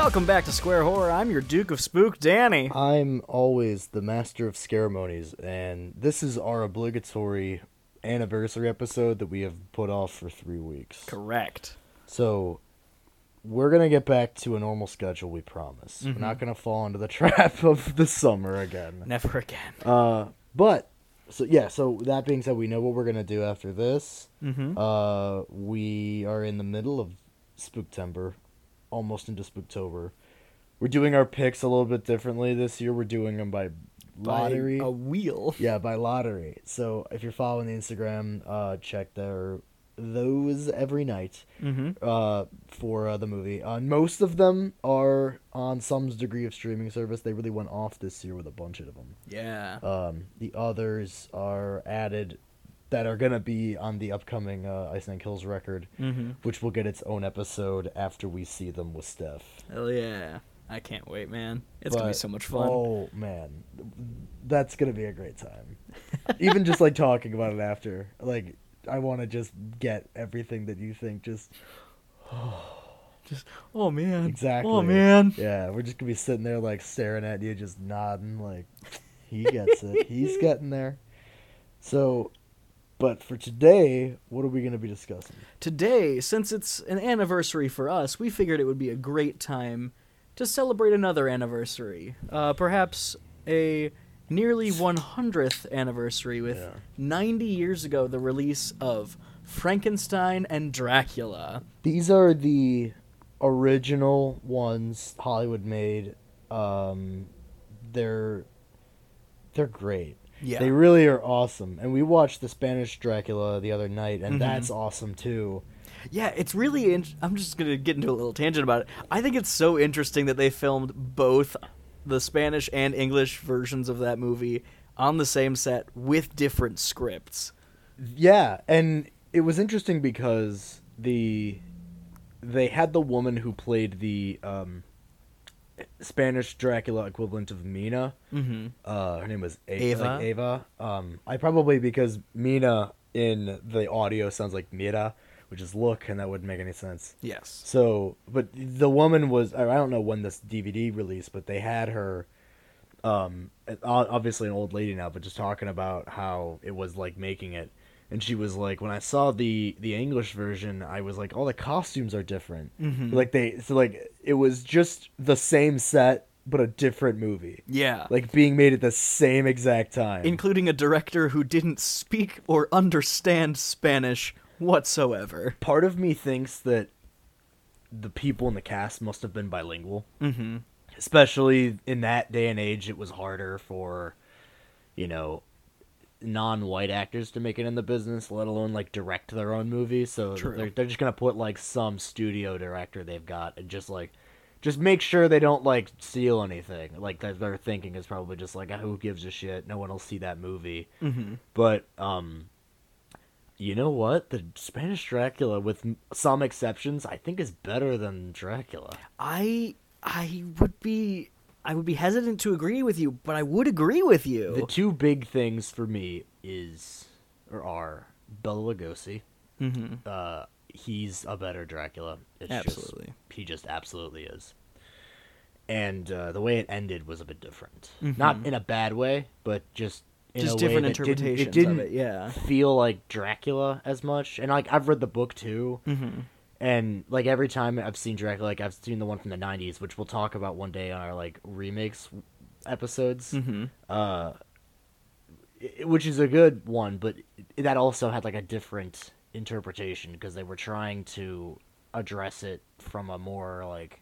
Welcome back to Square Horror. I'm your Duke of Spook, Danny. I'm always the master of scaremonies, and this is our obligatory anniversary episode that we have put off for three weeks. Correct. So, we're gonna get back to a normal schedule. We promise. We're not gonna fall into the trap of the summer again. Never again. Uh, but so yeah. So that being said, we know what we're gonna do after this. Mm-hmm. Uh, we are in the middle of Spooktember, almost into Spooktober. We're doing our picks a little bit differently this year. We're doing them by lottery. a wheel. Yeah, by lottery. So if you're following the Instagram, uh, check their those every night Mm-hmm. uh, for uh, the movie. Uh, most of them are on some degree of streaming service. They really went off this year with a bunch of them. Yeah. Um, the others are added that are gonna be on the upcoming uh, Iceland Kills record, Mm-hmm. which will get its own episode after we see them with Steph. Hell yeah. I can't wait, man. It's gonna be so much fun. Oh man, that's gonna be a great time. Even just like talking about it after, like I want to just get everything that you think. Just Just oh man. exactly. Oh man. Yeah, we're just gonna be sitting there like staring at you, just nodding. Like he gets it. He's getting there. So, but for today, what are we gonna be discussing? Today, since it's an anniversary for us, we figured it would be a great time to celebrate another anniversary. Uh, perhaps a nearly 100th anniversary with Yeah. 90 years ago the release of Frankenstein and Dracula. These are the original ones Hollywood made. Um, they're they're great. Yeah. They really are awesome. And we watched the Spanish Dracula the other night, and Mhm. that's awesome too. Yeah, it's really. In- I'm just gonna get into a little tangent about it. I think it's so interesting that they filmed both the Spanish and English versions of that movie on the same set with different scripts. Yeah, and it was interesting because the they had the woman who played the um, Spanish Dracula equivalent of Mina. Mm-hmm. Uh, her name was A- Ava? like Ava. Um, I probably because Mina in the audio sounds like Mira, which is look, and that wouldn't make any sense. Yes. So, but the woman was I don't know when this DVD released, but they had her um obviously an old lady now, but just talking about how it was like making it. And she was like, when I saw the the English version, I was like, all the costumes are different. Mhm. Like they, so like it was just the same set, but a different movie, Yeah. like being made at the same exact time. including a director who didn't speak or understand Spanish whatsoever. Part of me thinks that the people in the cast must have been bilingual. Mm-hmm. especially in that day and age it was harder for you know non-white actors to make it in the business let alone like direct their own movie. So True. they're, they're just gonna put like some studio director they've got and just like just make sure they don't like steal anything. Like that their thinking is probably just like "Ah, who gives a shit? No one will see that movie. Mm-hmm. but um you know what? The spanish dracula with some exceptions i think is better than dracula. I I would be I would be hesitant to agree with you, but I would agree with you. The two big things for me is or are Bela Lugosi. mm-hmm. Uh, he's a better Dracula. It's Absolutely. Just, he just absolutely is. And uh, the way it ended was a bit different. Mhm. Not in a bad way, but just in Just a way different that didn't- it didn't of it. Yeah. feel like Dracula as much. And like I've read the book too, Mm-hmm. And like every time I've seen Dracula, like I've seen the one from the '90s, which we'll talk about one day on our like remakes episodes. Mm-hmm. uh, which is a good one, but it- that also had like a different interpretation because they were trying to address it from a more like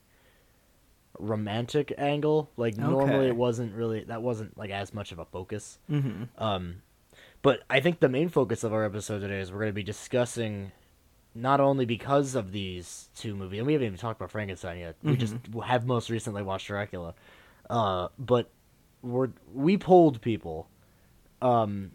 romantic angle. Like normally it wasn't really that wasn't like as much of a focus. Mm-hmm. Um, but I think the main focus of our episode today is we're going to be discussing not only because of these two movies, and we haven't even talked about Frankenstein yet. We just have most recently watched Dracula, uh, but we're we polled people, um,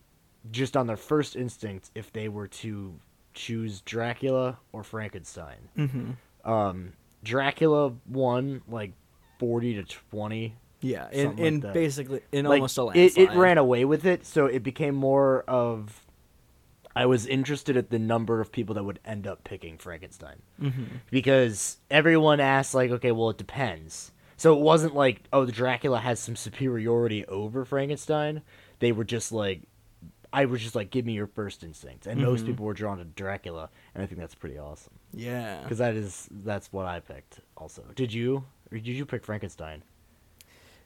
just on their first instinct if they were to choose Dracula or Frankenstein. Mm-hmm. Um, Dracula won like forty to twenty Yeah. In like basically in like, almost a it, landslide. it ran away with it, so it became more of I was interested at the number of people that would end up picking Frankenstein. Mm-hmm. Because everyone asked, like, okay, well, it depends. So it wasn't like, oh, the Dracula has some superiority over Frankenstein. They were just like, I was just like, give me your first instinct. And most mm-hmm. people were drawn to Dracula, and I think that's pretty awesome. Yeah. Because that is, that's what I picked also. Did you? Or did you pick Frankenstein?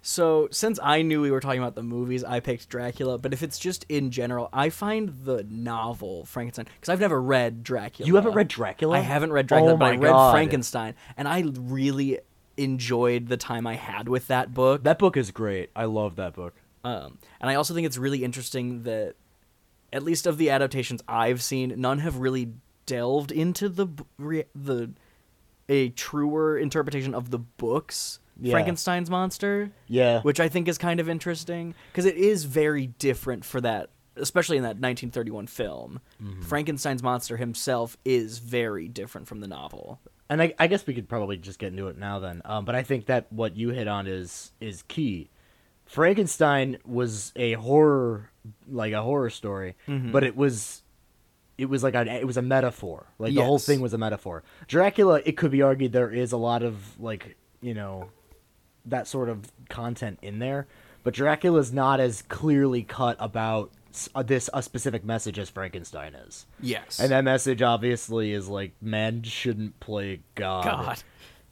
So, since I knew we were talking about the movies, I picked Dracula. But if it's just in general, I find the novel Frankenstein because I've never read Dracula. You haven't read Dracula? I haven't read Dracula, Oh but I read God. Frankenstein, and I really enjoyed the time I had with that book. That book is great. I love that book. Um, and I also think it's really interesting that, at least of the adaptations I've seen, none have really delved into the the a truer interpretation of the books Yeah. Frankenstein's monster, Yeah. which I think is kind of interesting because it is very different for that, especially in that 1931 film. Mm-hmm. Frankenstein's monster himself is very different from the novel. and I, I guess we could probably just get into it now then. Um, but I think that what you hit on is is key. Frankenstein was a horror, like a horror story, but it was, it was like a it was a metaphor. Like the whole thing was a metaphor. Dracula, it could be argued there is a lot of like you know, that sort of content in there, but Dracula's not as clearly cut about uh, this a specific message as Frankenstein is. Yes. And that message obviously is like men shouldn't play God. God.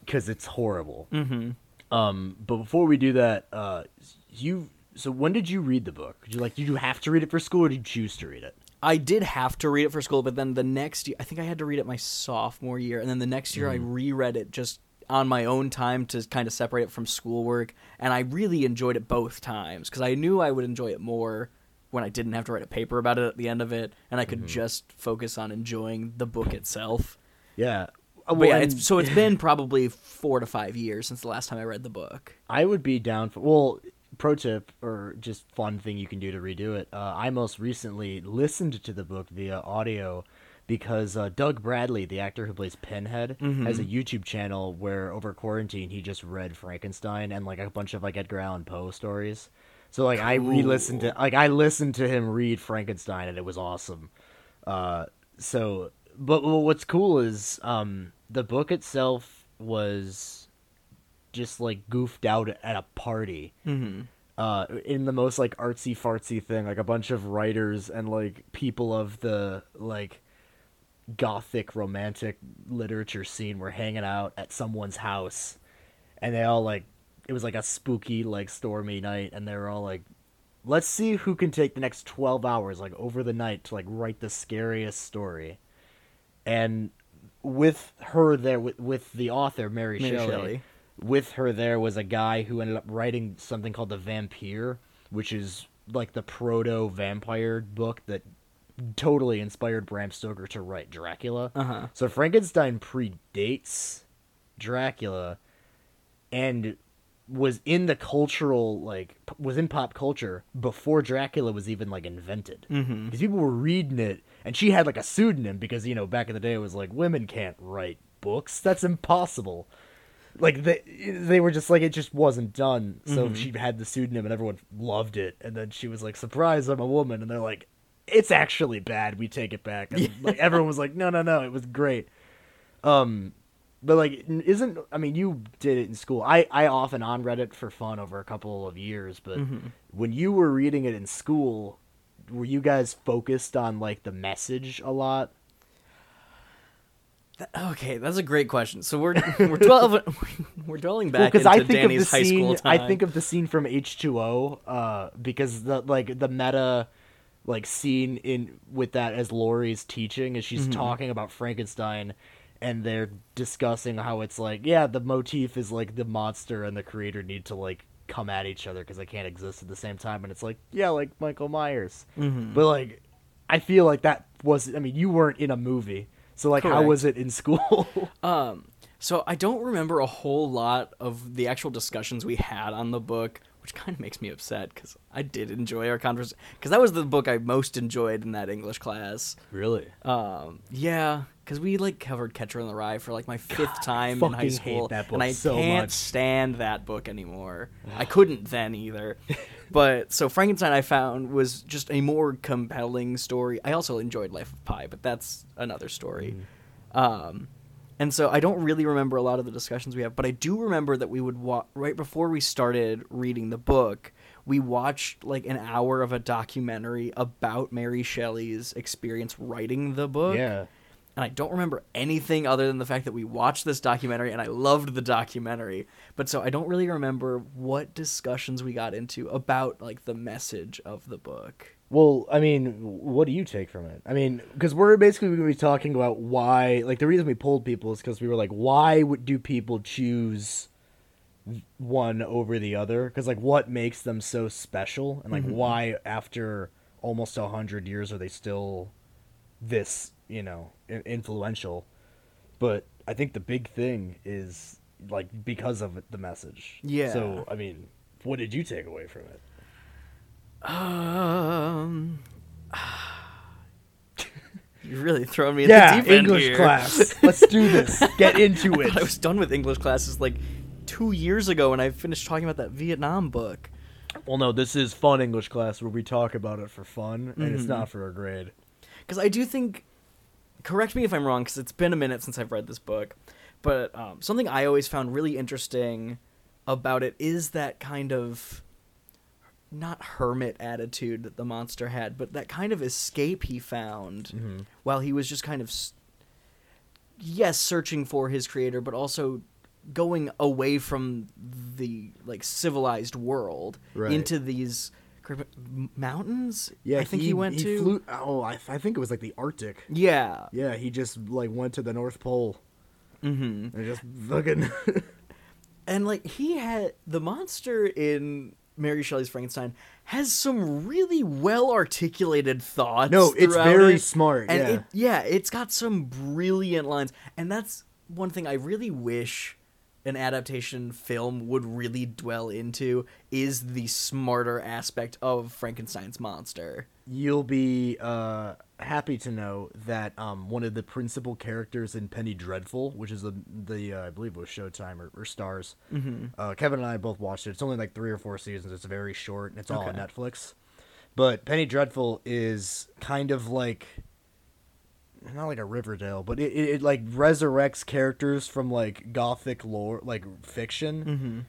Because it's horrible. Mm-hmm. Um, but before we do that, uh, you so when did you read the book? Did you like did you have to read it for school or did you choose to read it? I did have to read it for school, but then the next year, I think I had to read it my sophomore year, and then the next year I reread it just on my own time to kind of separate it from schoolwork, and I really enjoyed it both times because I knew I would enjoy it more when I didn't have to write a paper about it at the end of it, and I could just focus on enjoying the book itself. Yeah. Uh, But yeah, it's, so it's been probably four to five years since the last time I read the book. I would be down for well. Pro tip or just fun thing you can do to redo it. Uh, I most recently listened to the book via audio because uh, Doug Bradley, the actor who plays Pinhead, has a YouTube channel where over quarantine he just read Frankenstein and like a bunch of like Edgar Allan Poe stories. So like I re-listened to like I listened to him read Frankenstein and it was awesome. Uh, so but well, what's cool is um, the book itself was just like goofed out at a party Mm-hmm. uh in the most like artsy fartsy thing like a bunch of writers and like people of the like gothic romantic literature scene were hanging out at someone's house and they all like it was like a spooky like stormy night and they were all like let's see who can take the next 12 hours like over the night to like write the scariest story and with her there with, with the author mary, Mary shelley, Shelley. with her there was a guy who ended up writing something called the vampire which is like the proto vampire book that totally inspired bram stoker to write dracula Uh-huh. so frankenstein predates dracula and was in the cultural like p- was in pop culture before Dracula was even like invented. Because people were reading it, and she had like a pseudonym because you know back in the day it was like women can't write books. That's impossible. Like they they were just like it just wasn't done. So she had the pseudonym and everyone loved it. And then she was like, "Surprise, I'm a woman," and they're like, "It's actually bad. We take it back." And like everyone was like, "No, no, no, it was great." Um, but like, isn't I mean, you did it in school. I I off and on read it for fun over a couple of years. But when you were reading it in school, were you guys focused on like the message a lot? Okay, that's a great question. So we're we're twelve. we're dwelling back because into I think Danny's of the high scene. school time. I think of the scene from H two O, uh, because the like the meta like scene in with that as Laurie's teaching as she's Mm-hmm. talking about Frankenstein, and they're discussing how it's like yeah the motif is like the monster and the creator need to like come at each other because they can't exist at the same time, and it's like yeah like Michael Myers, Mm-hmm. but like I feel like that was I mean you weren't in a movie. So like, how was it in school? Um, so I don't remember a whole lot of the actual discussions we had on the book, which kind of makes me upset because I did enjoy our conversation. Because that was the book I most enjoyed in that English class. really? Um, yeah, because we like covered Catcher in the Rye for like my fifth time in high hate school, that book and I so can't much. stand that book anymore. I couldn't then either. but so Frankenstein I found was just a more compelling story. I also enjoyed Life of Pi, but that's another story. Um, and so I don't really remember a lot of the discussions we have, but I do remember that we would wa- right before we started reading the book, we watched like an hour of a documentary about Mary Shelley's experience writing the book. Yeah. And I don't remember anything other than the fact that we watched this documentary and I loved the documentary. But so I don't really remember what discussions we got into about like the message of the book. Well, I mean, what do you take from it? I mean, because we're basically going to be talking about why, like, the reason we pulled people is because we were like, why would do people choose one over the other? Because like, what makes them so special, and like, mm-hmm. why after almost a hundred years are they still this, you know, influential? But I think the big thing is like because of the message. Yeah. So I mean, what did you take away from it? Um, you're really throwing me in Yeah, the deep end English here. class. Let's do this. Get into I it. I was done with English classes like two years ago when I finished talking about that Vietnam book. Well, no, this is fun English class where we talk about it for fun, and Mm-hmm. it's not for a grade. because I do think. Correct me if I'm wrong, because it's been a minute since I've read this book. But um, something I always found really interesting about it is that kind of not hermit attitude that the monster had, but that kind of escape he found Mm-hmm. while he was just kind of, yes, searching for his creator, but also going away from the like civilized world Right. into these mountains. Yeah, I think he, went to. Flew, oh, I, I think it was like the Arctic. Yeah. Yeah, he just like went to the North Pole Mm-hmm. and just fucking. And like he had the monster in Mary Shelley's Frankenstein has some really well articulated thoughts. no, it's very it. smart. And yeah. it, yeah, it's got some brilliant lines, and that's one thing I really wish an adaptation film would really dwell into is the smarter aspect of Frankenstein's monster. You'll be uh, happy to know that um, one of the principal characters in Penny Dreadful, which is the the uh, I believe it was Showtime or, or Starz. Mm-hmm. Uh, Kevin and I both watched it. It's only like three or four seasons. It's very short and it's all on Netflix. But Penny Dreadful is kind of like not like a Riverdale, but it, it, it like resurrects characters from like gothic lore, like fiction, Mm-hmm.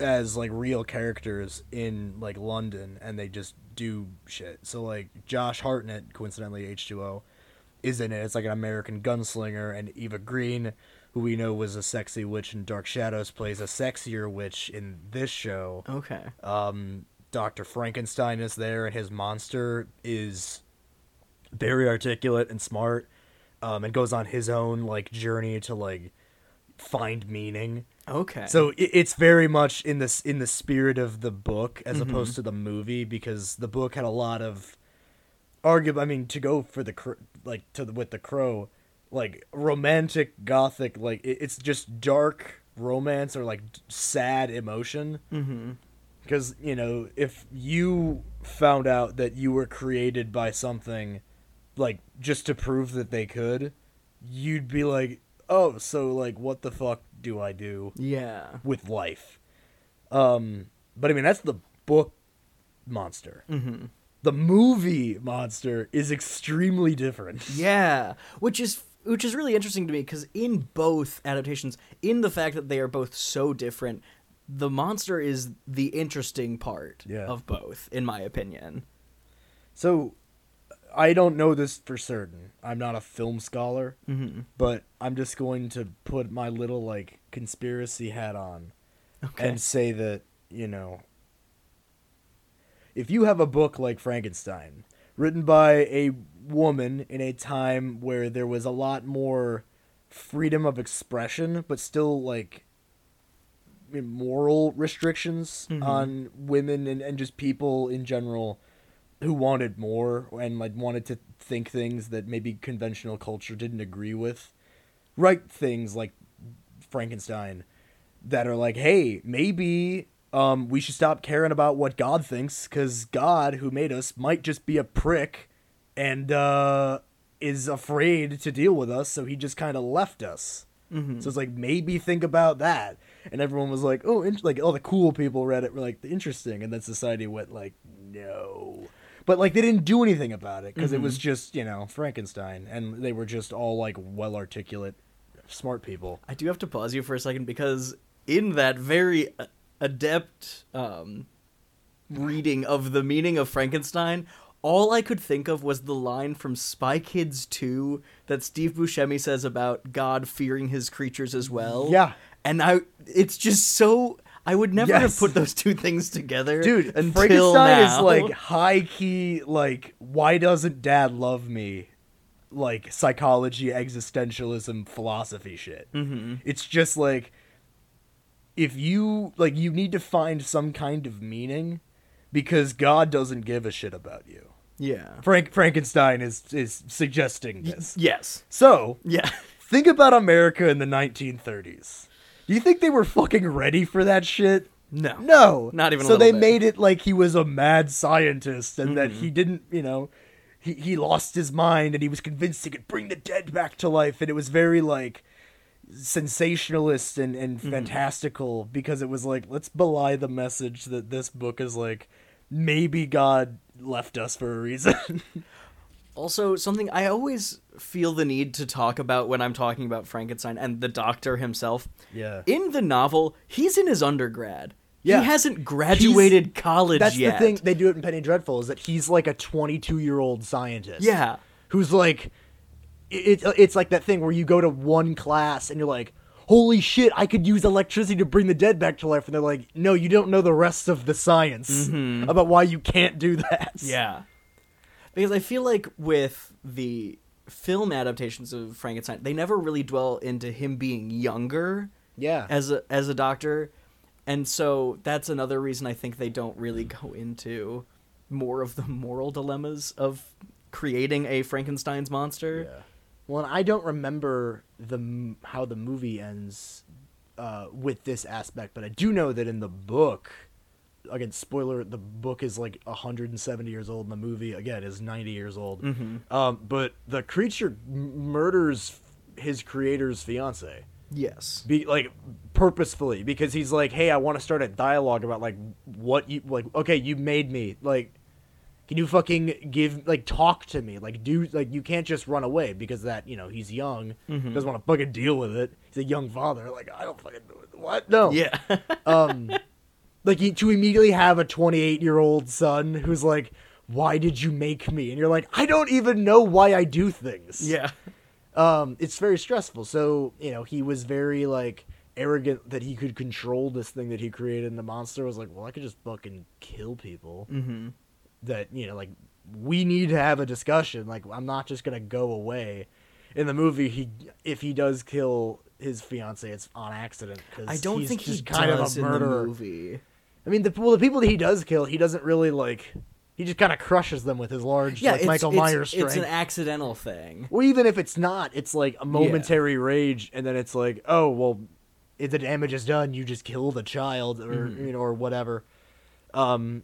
As like real characters in like London, and they just do shit. So like Josh Hartnett, coincidentally H two O, is in it. It's like an American gunslinger, and Eva Green, who we know was a sexy witch in Dark Shadows, plays a sexier witch in this show. Okay. Um, Doctor Frankenstein is there, and his monster is very articulate and smart, um, and goes on his own like journey to like find meaning. Okay. So it, it's very much in this in the spirit of the book as opposed to the movie because the book had a lot of arguable. I mean, to go for the cr- like to the, with the crow, like romantic gothic, like it, it's just dark romance or like sad emotion. Mm-hmm. Because you know, if you found out that you were created by something, like just to prove that they could, you'd be like, "Oh, so like, what the fuck do I do Yeah. with life?" Um, but I mean, that's the book monster. Mm-hmm. The movie monster is extremely different. Yeah, which is which is really interesting to me because in both adaptations, in the fact that they are both so different, the monster is the interesting part Yeah. of both, in my opinion. So, I don't know this for certain. I'm not a film scholar. Mm-hmm. but I'm just going to put my little like conspiracy hat on Okay. and say that, you know, if you have a book like Frankenstein, written by a woman in a time where there was a lot more freedom of expression, but still like moral restrictions Mhm. on women and, and just people in general who wanted more and like wanted to think things that maybe conventional culture didn't agree with write things like frankenstein that are like hey maybe um, we should stop caring about what god thinks because god who made us might just be a prick and uh, is afraid to deal with us so he just kind of left us Mm-hmm. So it's like maybe think about that. And everyone was like, oh, like all the cool people read it were like interesting, and then society went like, no. But like they didn't do anything about it because it was just you know Frankenstein, and they were just all like well articulate, smart people. I do have to pause you for a second because in that very uh, adept um, reading of the meaning of Frankenstein, all I could think of was the line from Spy Kids 2 that Steve Buscemi says about God fearing his creatures as well. Yeah. And I it's just so I would never have put those two things together. Dude, until Frankenstein now. is like high key, like why doesn't Dad love me? Like psychology, existentialism, philosophy shit. Mm-hmm. It's just like if you like, you need to find some kind of meaning because God doesn't give a shit about you. Yeah. Frank Frankenstein is is suggesting this. Yes. So Yeah. think about America in the 1930s. Do you think they were fucking ready for that shit? No. No, Not even a So they bit. made it like he was a mad scientist and that Mm-hmm. he didn't, you know, he he lost his mind and he was convinced he could bring the dead back to life, and it was very like sensationalist and and Mm-hmm. fantastical because it was like let's belie the message that this book is like maybe God left us for a reason. Also, something I always feel the need to talk about when I'm talking about Frankenstein and the doctor himself. Yeah. In the novel, he's in his undergrad. Yeah. He hasn't graduated college That's yet. the thing they do it in Penny Dreadful is that he's like a 22 year old scientist. Yeah. who's like it, it, it's like that thing where you go to one class and you're like holy shit i could use electricity to bring the dead back to life and they're like no you don't know the rest of the science about why you can't do that Mm-hmm. Yeah. Because I feel like with the film adaptations of Frankenstein, they never really dwell into him being younger yeah as a as a doctor. And so that's another reason I think they don't really go into more of the moral dilemmas of creating a Frankenstein's monster. Yeah. Well, and I don't remember the how the movie ends uh, with this aspect, but I do know that in the book, again, spoiler, the book is like 170 years old, and the movie again is 90 years old. Um, but the creature m- murders his creator's fiance, Yes. be like purposefully because he's like, hey, I want to start a dialogue about like what you like. Okay, you made me like. Can you fucking give like talk to me? Like do like you can't just run away because that you know he's young Mm-hmm. doesn't want to fucking deal with it. He's a young father. Like I don't fucking. What? No. Yeah. Um, like you, to immediately have a 28 year old son who's like, "Why did you make me?" And you're like, "I don't even know why I do things." yeah. um, it's very stressful. So you know, he was very like arrogant that he could control this thing that he created, and the monster was like, "Well, I could just fucking kill people." Mm-hmm. That you know, like we need to have a discussion. Like I'm not just gonna go away. In the movie, he if he does kill his fiance, it's on accident. Cause I don't he's think he just kind does of a in the murderer. movie. I mean, the well, the people that he does kill, he doesn't really like. He just kind of crushes them with his large, Yeah, like Michael it's, Myers strength. it's an accidental thing. Well, even if it's not, it's like a momentary rage, and then it's like, oh well, if the damage is done, you just kill the child, or Mm-hmm. you know, or whatever. Um,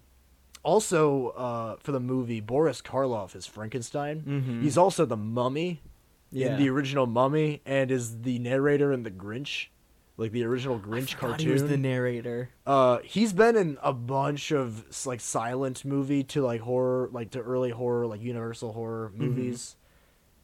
also, uh, for the movie, Boris Karloff is Frankenstein. He's also the Mummy Mm-hmm. Yeah. in the original Mummy, and is the narrator in the Grinch, like the original Grinch cartoon. He was the narrator. Uh, he's been in a bunch of like silent movie to like horror, like to early horror, like Universal horror Mm-hmm. movies.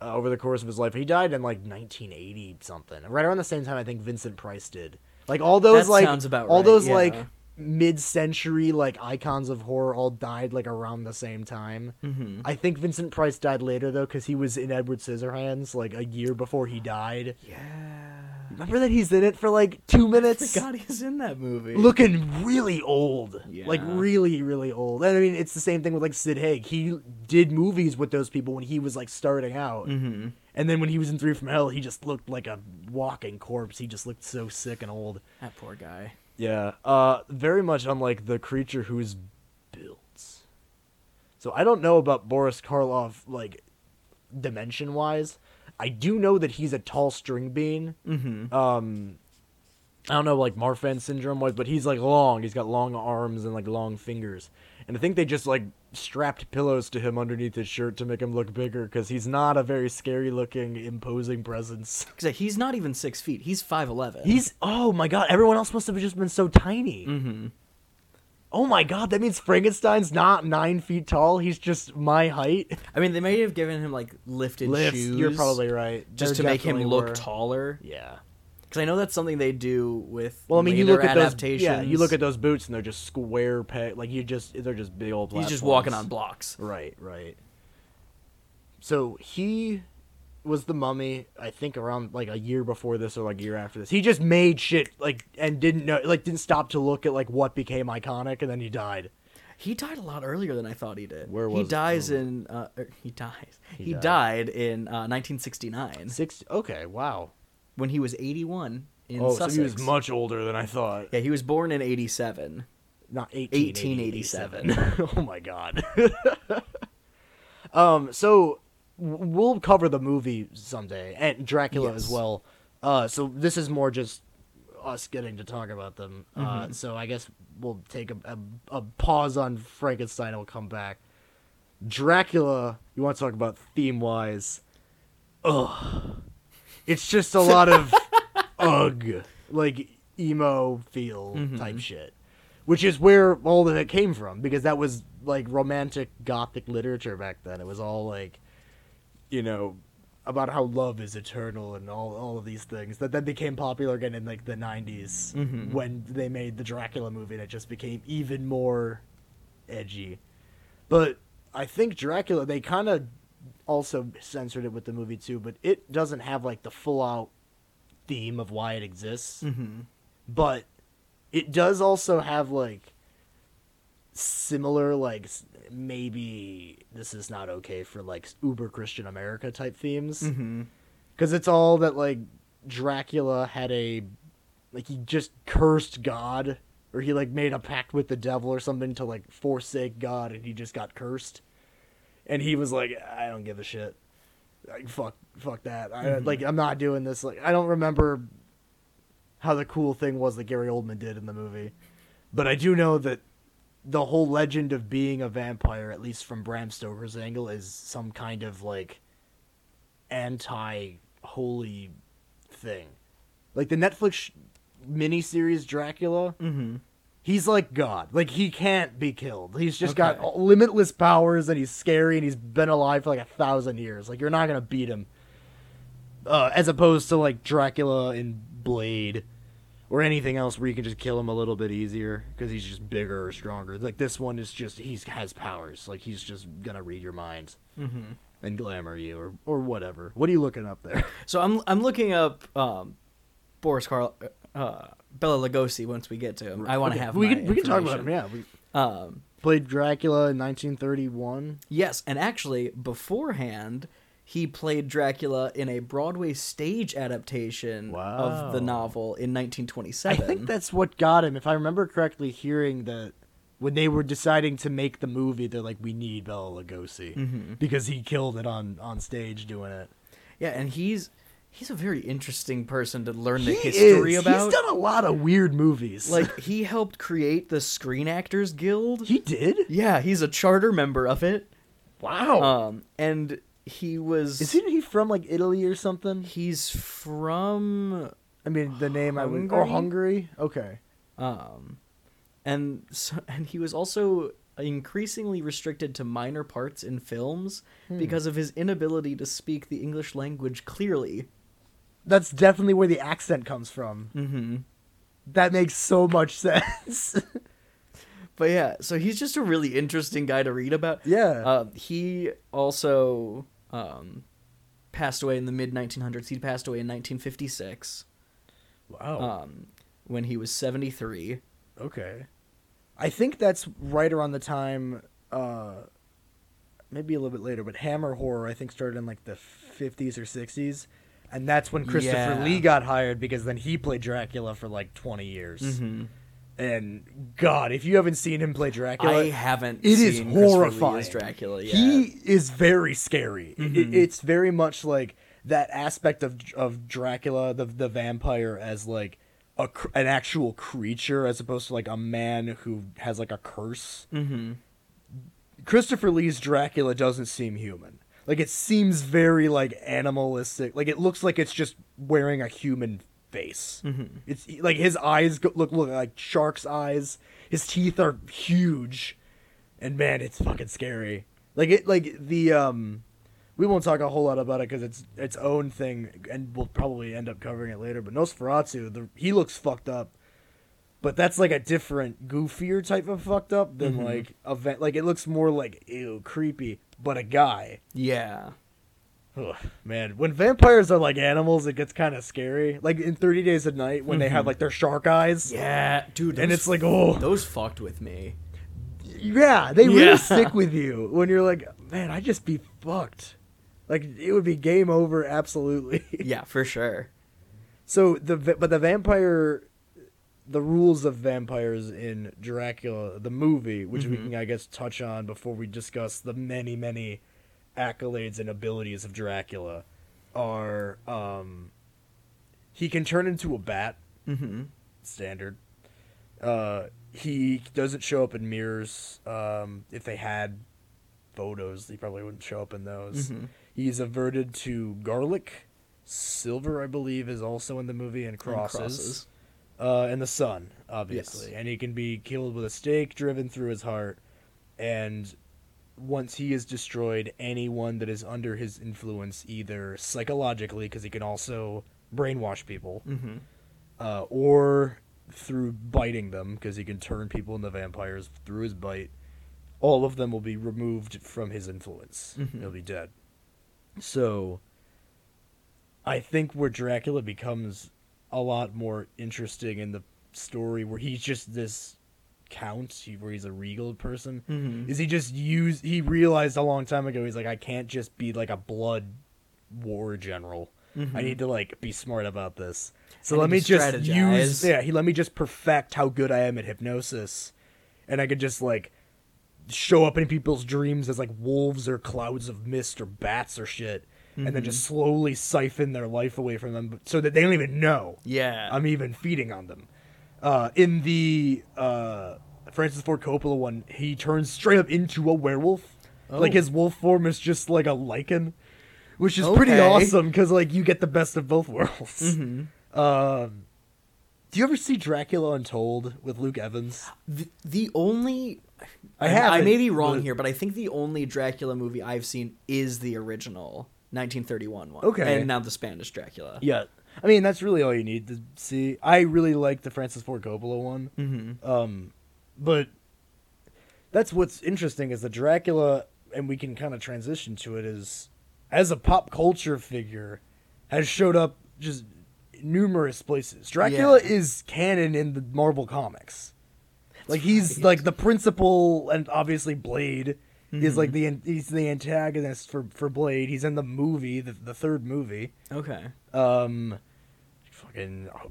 Uh, over the course of his life, he died in like 1980 something, right around the same time I think Vincent Price did. Like all those That like sounds about all right, those yeah. like mid-century like icons of horror all died like around the same time. Mm-hmm. I think Vincent Price died later though because he was in Edward Scissorhands like a year before he died. Yeah. Remember that he's in it for like two minutes God, he's in that movie. looking really old. Like really, really old. And I mean, it's the same thing with like Sid Haig. He did movies with those people when he was like starting out. Mm-hmm. And then when he was in Three from Hell, he just looked like a walking corpse. He just looked so sick and old. That poor guy. Yeah. Uh, very much unlike the creature who's built. So I don't know about Boris Karloff, like, dimension wise. I do know that he's a tall string bean. Mm-hmm. Um, I don't know, like Marfan syndrome wise, but he's like long. He's got long arms and like long fingers. And I think they just like strapped pillows to him underneath his shirt to make him look bigger because he's not a very scary looking, imposing presence. he's not even six feet. He's five eleven. He's oh my god! Everyone else must have just been so tiny. Mm-hmm. Oh my god! That means Frankenstein's not nine feet tall. He's just my height. I mean, they may have given him like lifted Lifts. shoes. You're probably right. just There to make him look were. taller. Yeah. Because I know that's something they do with. Well, I mean, you look at those. Yeah, you look at those boots and they're just square peg. Like you just, they're just big old. He's just walking on blocks. Right, right. So he was the mummy. I think around like a year before this or like a year after this. He just made shit like and didn't know, like didn't stop to look at like what became iconic, and then he died. He died a lot earlier than I thought he did. Where he was it? dies in? Uh, er, he dies. He He, died. died. in uh, 1969 Six. Okay, wow. When he was 81 in oh, Sussex. so he was much older than I thought. Yeah, he was born in 87. Not 1887. 1887. oh my god. um so we'll cover the movie someday and Dracula as well. Uh so this is more just us getting to talk about them. Uh Mhm. so I guess we'll take a, a, a pause on Frankenstein and we'll come back. Dracula, you want to talk about theme wise? Ugh. It's just a lot of ugh, like emo feel type Mhm. shit, which is where all of it came from because that was like romantic gothic literature back then. It was all like, you know, about how love is eternal and all all of these things that then became popular again in like the 90s Mhm. when they made the Dracula movie and it just became even more edgy. But I think Dracula they kind of also censored it with the movie too, but it doesn't have like the full out theme of why it exists. Mm-hmm. But it does also have like similar like maybe this is not okay for like uber Christian America type themes Mm-hmm. because it's all that like Dracula had a like he just cursed God or he like made a pact with the devil or something to like forsake God and he just got cursed and he was like I don't give a shit like fuck fuck that I, Mhm. like I'm not doing this like I don't remember how the cool thing was that Gary Oldman did in the movie but I do know that the whole legend of being a vampire at least from Bram Stoker's angle is some kind of like anti holy thing. Like the Netflix sh- miniseries Dracula, Mm-hmm. He's like God. Like he can't be killed. He's just Okay. got limitless powers and he's scary and he's been alive for like a thousand years. Like you're not gonna beat him. Uh, as opposed to like Dracula in Blade or anything else where you can just kill him a little bit easier because he's just bigger or stronger. Like this one is just he has powers. Like he's just gonna read your mind Mm-hmm. and glamour you or or whatever. What are you looking up there? So I'm I'm looking up um, Boris Karl, uh, Bela Lugosi once we get to him. I want to Okay, have we can we can talk about him. Yeah, we Um, played Dracula in 1931. yes, and actually beforehand, he played Dracula in a Broadway stage adaptation of the novel in 1927. I 1927. think that's what got him. If I remember correctly, hearing that when they were deciding to make the movie, they're like, "We need Bela Lugosi Mhm. because he killed it on on stage doing it." Yeah, and he's he's a very interesting person to learn the He history is. about. He's done a lot of weird movies. like he helped create the Screen Actors Guild. he did. yeah, he's a charter member of it. Wow. Um, and he was is he, from like Italy or something? He's from I mean, the name I would or Hungary? Hungary. Okay. um, and so, and he was also increasingly restricted to minor parts in films Hmm. because of his inability to speak the English language clearly. That's definitely where the accent comes from. Mm-hmm. That makes so much sense. But yeah, so he's just a really interesting guy to read about. yeah. Uh, he also um, passed away in the mid 1900s. He passed away in 1956 wow. um, when he was 73. Okay. I think that's right around the time, uh, maybe a little bit later, but Hammer Horror, I think, started in like the 50s or 60s. And that's when Christopher Yeah. Lee got hired because then he played Dracula for like 20 years. Mm-hmm. And God, if you haven't seen him play Dracula, I haven't. it is seen Christopher Lee horrifying. Dracula. Yet. he is very scary. It- Mhm. it's very much like that aspect of of Dracula, the the vampire, as like a an actual creature as opposed to like a man who has like a curse. Mm-hmm. Christopher Lee's Dracula doesn't seem human. Like it seems very like animalistic. Like it looks like it's just wearing a human face. Mm-hmm. It's like his eyes go, look look like shark's eyes. His teeth are huge, and man, it's fucking scary. Like it like the um, we won't talk a whole lot about it because it's its own thing, and we'll probably end up covering it later. But Nosferatu, the he looks fucked up but that's like a different goofier type of fucked up than Mm-hmm. like a va- like it looks more like ew creepy but a guy Yeah. Ugh, man when vampires are like animals it gets kind of scary like in 30 days a night when they have like their shark eyes Mm-hmm. Yeah, dude. and it's like oh those fucked with me. yeah they really Yeah. stick with you when you're like man i just be fucked like it would be game over absolutely Yeah, for sure. So the but the vampire, the rules of vampires in Dracula the movie, which we can I guess touch on before we discuss the many many accolades and abilities of Dracula, are um, he can turn into a bat, Mm-hmm. standard. Uh, he doesn't show up in mirrors. Um, if they had photos, he probably wouldn't show up in those. Mhm. He's averted to garlic. Silver, I believe, is also in the movie, and crosses. crosses. Uh, and the sun, obviously. Yes. And he can be killed with a stake driven through his heart. And once he is destroyed, anyone that is under his influence, either psychologically, because he can also brainwash people, Mm-hmm. uh, or through biting them because he can turn people into vampires through his bite. All of them will be removed from his influence. Mhm. They'll be dead. So, I think where Dracula becomes a lot more interesting in the story, where he's just this count, he- where he's a regal person, Mm-hmm. is he just use? He realized a long time ago. He's like, I can't just be like a blood war general. I need to like be smart about this. So let me just strategize. use yeah. He let me just perfect how good I am at hypnosis, and I could just like show up in people's dreams as like wolves or clouds of mist or bats or shit, and then just slowly siphon their life away from them so that they don't even know Yeah. I'm even feeding on them. Uh, in the uh, Francis Ford Coppola one, he turns straight up into a werewolf. Oh. Like Oh. his wolf form is just like a lycan, which is pretty awesome because like you get the best of both worlds. Mhm. Um, do you ever see Dracula Untold with Luke Evans? The, the only I I haven't, may be wrong but- here, but I think the only Dracula movie I've seen is the original 1931 one. Okay. And now the Spanish Dracula. Yeah, I mean that's really all you need to see. I really like the Francis Ford Coppola one. Mm-hmm. Um, but that's what's interesting is the Dracula, and we can kind of transition to it is as a pop culture figure has showed up just numerous places. Dracula Yeah. is canon in the Marvel comics. like he's like the principal, and obviously Blade is like the he's the antagonist for for Blade. He's in the movie, the the third movie. Okay. Um, fucking. uh,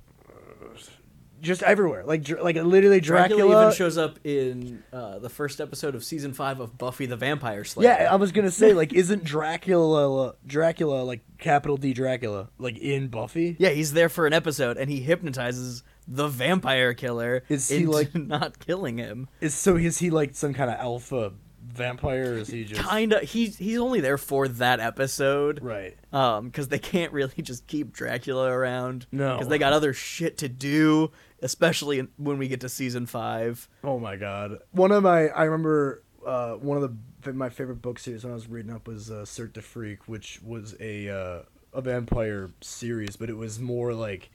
Just everywhere, like like literally Dracula, Dracula. even shows up in uh, the first episode of season five of Buffy the Vampire Slayer. Yeah, I was gonna say like, isn't Dracula Dracula like capital D Dracula like in Buffy? Yeah, he's there for an episode and he hypnotizes the vampire killer Is he, like- not killing him. Is so is he like some kind of alpha vampire, or is he just Kinda. He's he's only there for that episode. right? Um, because they can't really just keep Dracula around. No. because they got other shit to do, especially in, when we get to season five. Oh my god! One of my I remember uh, one of the my favorite book series when I was reading up was uh, Cirque Du Freak, which was a uh, a vampire series, but it was more like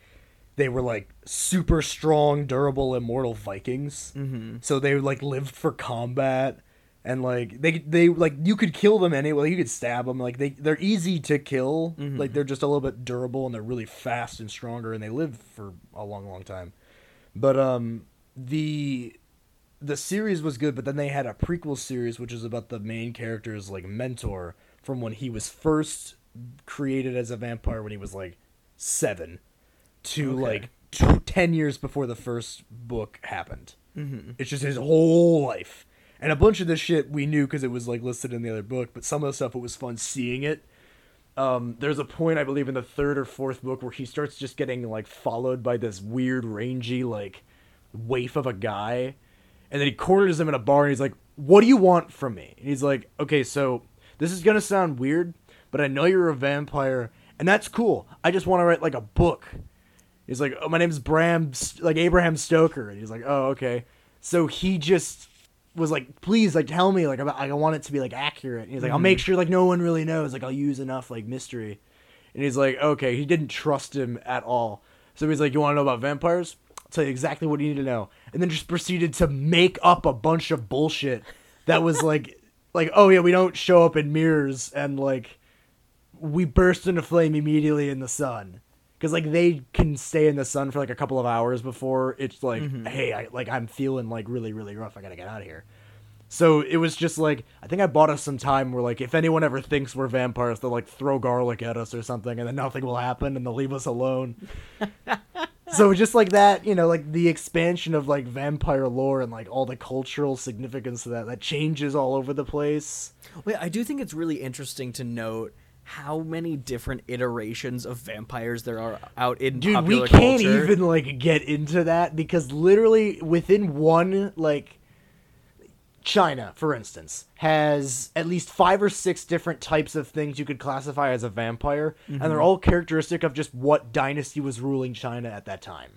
they were like super strong, durable, immortal Vikings. Mm-hmm. So they like lived for combat, and like they they like you could kill them anyway. You could stab them. Like they they're easy to kill. Mhm. Like they're just a little bit durable and they're really fast and stronger, and they live for a long, long time. But um the the series was good, but then they had a prequel series which is about the main character's like mentor from when he was first created as a vampire when he was like seven to Okay. like t- 10 years before the first book happened. Mm-hmm. It's just his whole life. And a bunch of this shit we knew because it was like listed in the other book, but some of the stuff it was fun seeing it. Um, there's a point I believe in the third or fourth book where he starts just getting like followed by this weird rangy like waif of a guy, and then he corners him in a bar and he's like, what do you want from me? And he's like, okay, so this is gonna sound weird, but I know you're a vampire, and that's cool. I just want to write like a book. He's like, oh, my name's Bram, like Abraham Stoker, and he's like, oh, okay. So he just was like, please, like, tell me, like, about, like, I want it to be like accurate. And he's like, I'll make mm-hmm. sure like no one really knows, like, I'll use enough like mystery. And he's like, okay, he didn't trust him at all. So he's like, you want to know about vampires? I'll tell you exactly what you need to know. And then just proceeded to make up a bunch of bullshit that was like, like, oh yeah, we don't show up in mirrors and like, we burst into flame immediately in the sun. Cause like they can stay in the sun for like a couple of hours before it's like, mm-hmm. hey, I like I'm feeling like really really rough. I gotta get out of here. So it was just like I think I bought us some time where like if anyone ever thinks we're vampires, they'll like throw garlic at us or something, and then nothing will happen, and they'll leave us alone. so just like that, you know, like the expansion of like vampire lore and like all the cultural significance of that that changes all over the place. Wait, I do think it's really interesting to note how many different iterations of vampires there are out in Dude, popular we can't culture. even like get into that because literally within one like China, for instance, has at least five or six different types of things you could classify as a vampire, and they're mm-hmm. all characteristic of just what dynasty was ruling China at that time.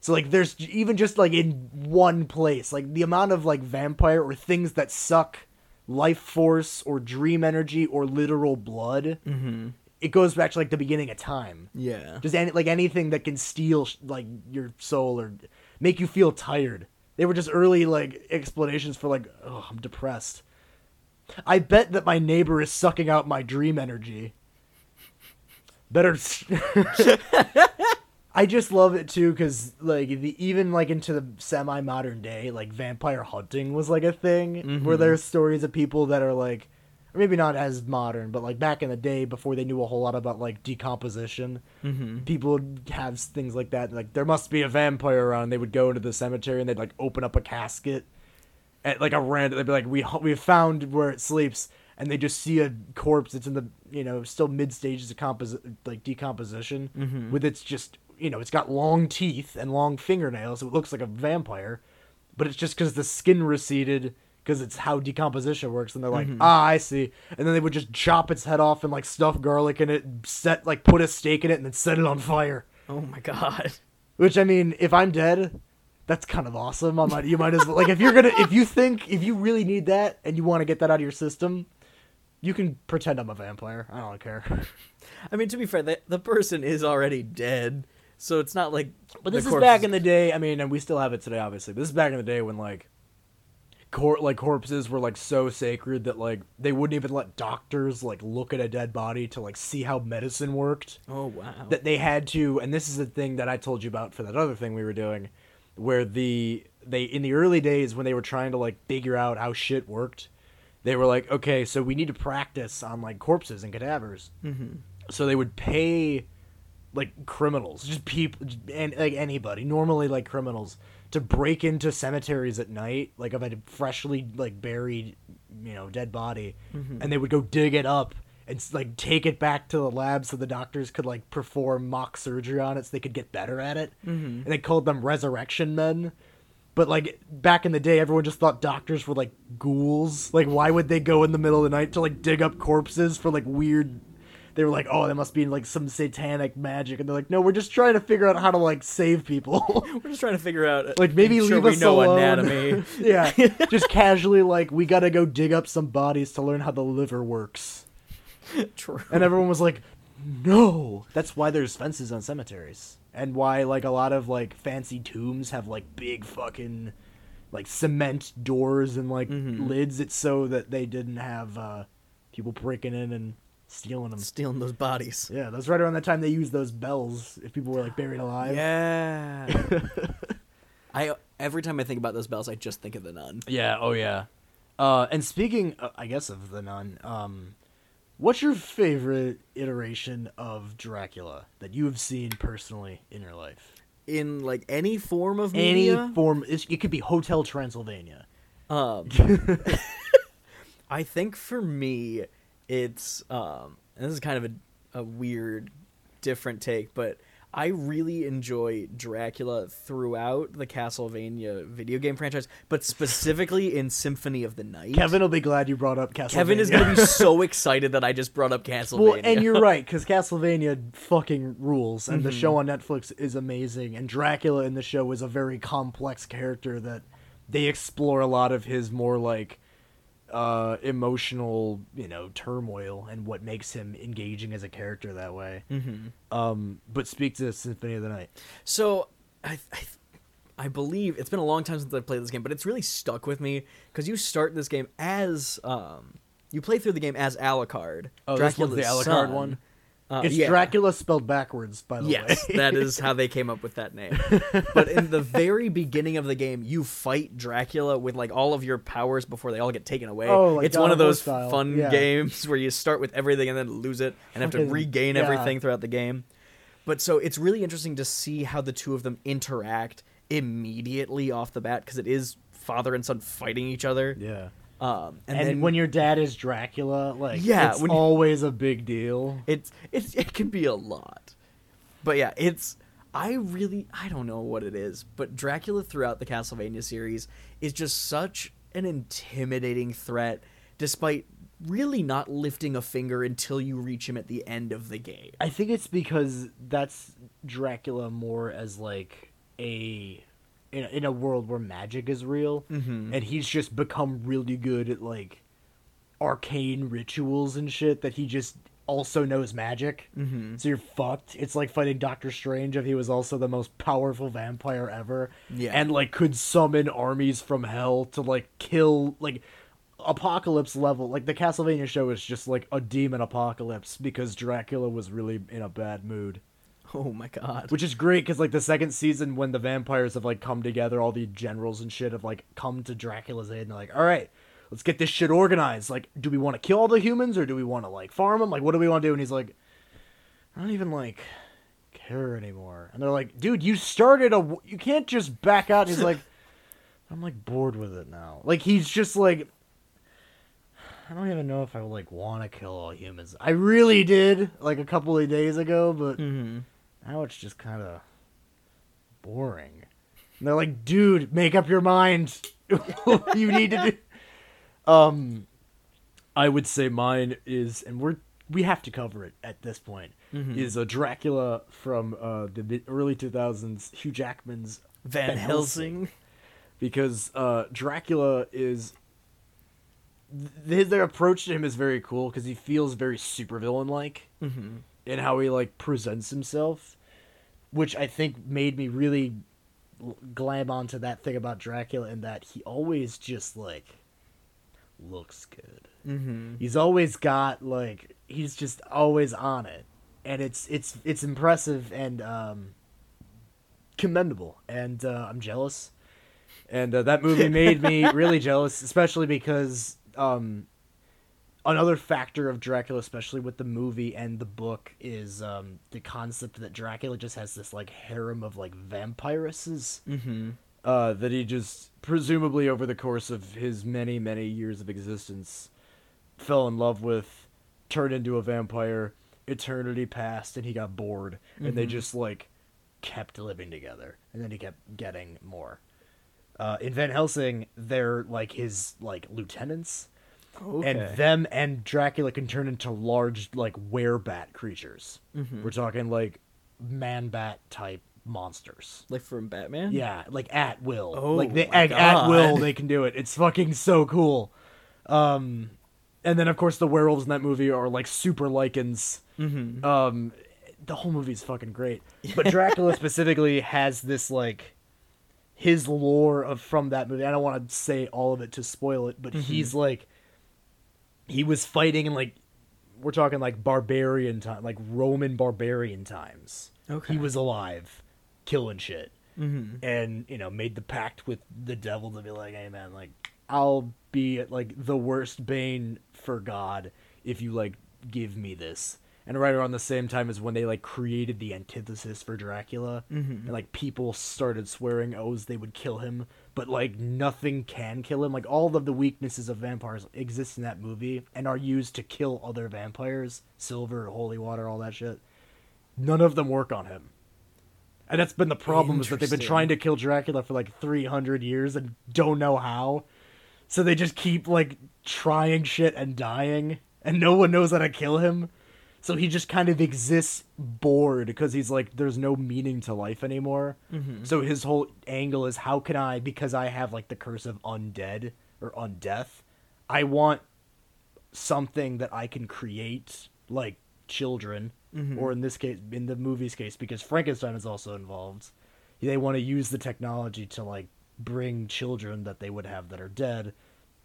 So like there's even just like in one place, like the amount of like vampire or things that suck life force or dream energy or literal blood. Mm-hmm. It goes back to like the beginning of time. Yeah. Just any like anything that can steal like your soul or make you feel tired. They were just early like explanations for like, oh, I'm depressed. I bet that my neighbor is sucking out my dream energy. Better. I just love it too because like the even like into the semi modern day, like vampire hunting was like a thing where mm-hmm. there's stories of people that are like, or maybe not as modern, but like back in the day before they knew a whole lot about like decomposition, mm-hmm. people would have things like that. Like there must be a vampire around. They would go into the cemetery and they'd like open up a casket at like a random. They'd be like, we we found where it sleeps. And they just see a corpse. It's in the you know still mid stages of compos- like decomposition, mm-hmm. with its just you know it's got long teeth and long fingernails, so it looks like a vampire. But it's just because the skin receded, because it's how decomposition works. And they're like, ah, I see. And then they would just chop its head off and like stuff garlic in it, set like put a stake in it, and then set it on fire. Oh my god. Which I mean, if I'm dead, that's kind of awesome. I might, you might as well like if you're gonna if you think if you really need that and you want to get that out of your system, you can pretend I'm a vampire. I don't care. I mean, to be fair, the, the person is already dead, so it's not like. But this is back in the day. I mean, and we still have it today, obviously. But this is back in the day when like, cor- like corpses were like so sacred that like they wouldn't even let doctors like look at a dead body to like see how medicine worked. Oh wow. that they had to and this is the thing that I told you about for that other thing we were doing where the they in the early days when they were trying to like figure out how shit worked they were like okay so we need to practice on like corpses and cadavers mm-hmm. so they would pay like criminals. Just people and like anybody. Normally like criminals. To break into cemeteries at night like of a freshly like buried you know dead body mm-hmm. and they would go dig it up and like take it back to the lab so the doctors could like perform mock surgery on it so they could get better at it. Mm-hmm. And they called them resurrection men. But like back in the day everyone just thought doctors were like ghouls. Like why would they go in the middle of the night to like dig up corpses for like weird they were like oh that must be like some satanic magic and they're like no we're just trying to figure out how to like save people We're just trying to figure out. like maybe sure leave we us alone. anatomy. yeah just casually like we gotta go dig up some bodies to learn how the liver works True. and everyone was like no that's why there's fences on cemeteries and why like a lot of like fancy tombs have like big fucking like cement doors and like lids it's so that they didn't have uh people breaking in and stealing them Stealing those bodies. yeah that's right around the time they used those bells if people were like buried alive Yeah. I every time I think about those bells, I just think of the nun. Yeah. Oh yeah. Uh, and speaking, uh, I guess of the nun, um, what's your favorite iteration of Dracula that you have seen personally in your life? In like any form of Any form, it's- it could be Hotel Transylvania. Um, I think for me, it's um, and this is kind of a, a weird, different take, but I really enjoy Dracula throughout the Castlevania video game franchise, but specifically in Symphony of the Night. Kevin will be glad you brought up Castlevania. Kevin is going to be so excited that I just brought up Castlevania. Well, and you're right because Castlevania fucking rules, and the show on Netflix is amazing. And Dracula in the show is a very complex character that they explore a lot of his more like uh emotional you know turmoil and what makes him engaging as a character that way mm-hmm. um but speak to symphony of the night So, I, I, I believe it's been a long time since I've played this game, but it's really stuck with me because you start this game as um, you play through the game as Alucard. Oh, this one's the Dracula's Alucard son. one? Uh, it's yeah. dracula spelled backwards by the Yes, way that is how they came up with that name. But in the very beginning of the game, you fight Dracula with like all of your powers before they all get taken away. Oh, like it's God one of of those style. fun Yeah. games where you start with everything and then lose it and have to regain yeah. everything throughout the game. But so it's really interesting to see how the two of them interact immediately off the bat because it is father and son fighting each other. yeah Um, and, and, then when your dad is dracula like Yeah, it's when you- always a big deal It's it's it can be a lot. But yeah, it's I really I don't know what it is, but Dracula throughout the Castlevania series is just such an intimidating threat despite really not lifting a finger until you reach him at the end of the game. I think it's because that's Dracula more as like a in a, in a world where magic is real, Mhm. and he's just become really good at like arcane rituals and shit that he just also knows magic. Mhm. So you're fucked. It's like fighting Doctor Strange if he was also the most powerful vampire ever, Yeah. and like could summon armies from hell to like kill like apocalypse level like the castlevania show is just like a demon apocalypse because dracula was really in a bad mood Oh my god. which is great because like the second season when the vampires have like come together all the generals and shit have like come to dracula's aid and they're like all right let's get this shit organized like do we want to kill all the humans or do we want to like farm them like what do we want to do and he's like i don't even like care anymore and they're like dude you started a w- you can't just back out and he's like i'm like bored with it now like he's just like I don't even know if I like want to kill all humans. I really did like a couple of days ago, but Mhm. Now it's just kind of boring. And they're like, dude, make up your mind. you need to do. Um, I would say mine is, and we're we have to cover it at this point. Is a Dracula from uh, the mid- early two thousands, Hugh Jackman's Van, Van Helsing. because uh, Dracula is th- their approach to him is very cool because he feels very supervillain like Mhm. in how he like presents himself, which I think made me really glam onto that thing about Dracula and that he always just like looks good. Mhm. He's always got like he's just always on it, and it's it's it's impressive and um, commendable. And uh, I'm jealous. And uh, that movie made me really jealous, especially because um, another factor of Dracula, especially with the movie and the book, is um, the concept that Dracula just has this like harem of like vampiresses Mhm. uh, that he just presumably over the course of his many many years of existence fell in love with, turned into a vampire. Eternity passed, and he got bored, and they just like kept living together, and then he kept getting more. Uh, in Van Helsing, they're like his like lieutenants, Okay. and them and Dracula can turn into large like werebat creatures. Mhm. We're talking like man bat type monsters. like from Batman? Yeah, like at will. Oh like they at, at will they can do it. It's fucking so cool. Um and then of course the werewolves in that movie are like super lycans. Mhm. Um the whole movie's fucking great. But Dracula specifically has this like his lore of from that movie. I don't want to say all of it to spoil it, but he's like he was fighting in like we're talking like barbarian time, like Roman barbarian times. Okay. He was alive, killing shit Mhm. and you know made the pact with the devil to be like hey man like i'll be like the worst bane for god if you like give me this and right around the same time as when they like created the antithesis for dracula and like people started swearing oaths they would kill him but like nothing can kill him like all of the weaknesses of vampires exist in that movie and are used to kill other vampires silver holy water all that shit none of them work on him And that's been the problem is that they've been trying to kill Dracula for like 300 years and don't know how. So they just keep like trying shit and dying and no one knows how to kill him. So he just kind of exists bored because he's like there's no meaning to life anymore. So his whole angle is how can I because I have like the curse of undead or undeath, I want something that I can create like children or in this case in the movie's case because Frankenstein is also involved. They want to use the technology to like bring children that they would have that are dead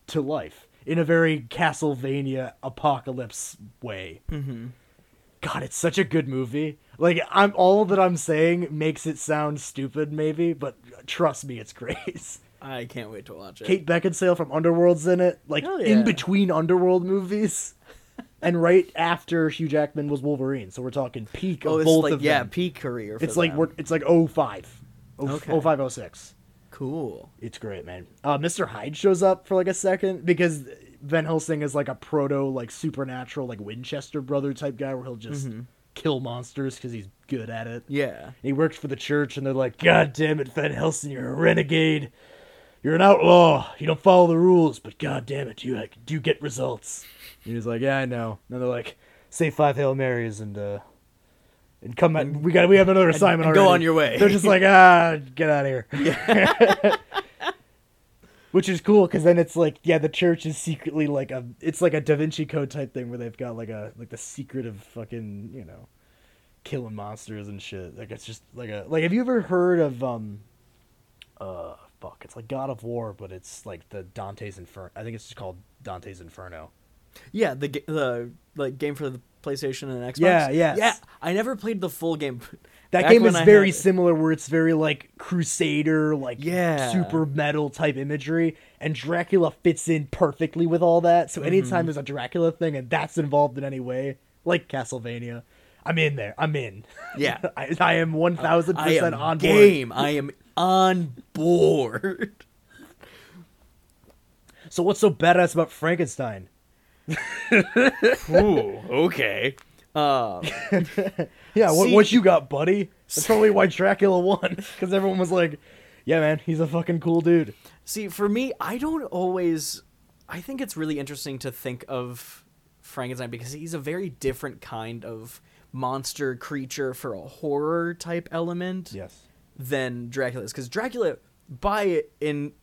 to life in a very Castlevania apocalypse way. Mm-hmm. God, it's such a good movie. Like I'm all that I'm saying makes it sound stupid maybe, but trust me, it's great. I can't wait to watch it. Kate Beckinsale from Underworld's in it, like Hell in between Underworld movies, and right after Hugh Jackman was Wolverine. So we're talking peak of oh, it's both like of yeah, them. peak career. For it's like them. we're it's like 05. Oh, Okay. 05, 06. cool. It's great, man. Uh, Mr. Hyde shows up for like a second because Van Helsing is like a proto like supernatural like Winchester brother type guy where he'll just Mm-hmm. kill monsters because he's good at it. Yeah. He works for the church, and they're like, God damn it, Van Helsing, you're a renegade. You're an outlaw. You don't follow the rules, but god damn it, you like, do get results. And he's like, Yeah, I know. And they're like, Say five Hail Marys and uh and come back. We got we have another assignment and go already. on your way. They're just like, ah, get out of here. Which is cool because then it's like, yeah, the church is secretly like a, it's like a Da Vinci Code type thing where they've got like a like the secret of fucking you know, killing monsters and shit. Like it's just like a like. Have you ever heard of um, uh, fuck, it's like God of War, but it's like the Dante's Inferno. I think it's just called Dante's Inferno. Yeah, the the like game for the PlayStation and Xbox. Yeah, yes. Yeah, I never played the full game. That Back game is I very had similar, where it's very like Crusader, like Yeah. super metal type imagery, and Dracula fits in perfectly with all that. So Mm-hmm. anytime there's a Dracula thing and that's involved in any way, like Castlevania, I'm in there. I'm in. Yeah. I, I am one thousand percent am on board. game. I am on board. So what's so badass about Frankenstein? Ooh, okay. Um, Yeah, what, See- what you got, buddy? That's probably why Dracula won, because everyone was like, "Yeah, man, he's a fucking cool dude." see, for me, I don't always. I think it's really interesting to think of Frankenstein because he's a very different kind of monster creature for a horror type element. Yes. than Dracula is because Dracula, by in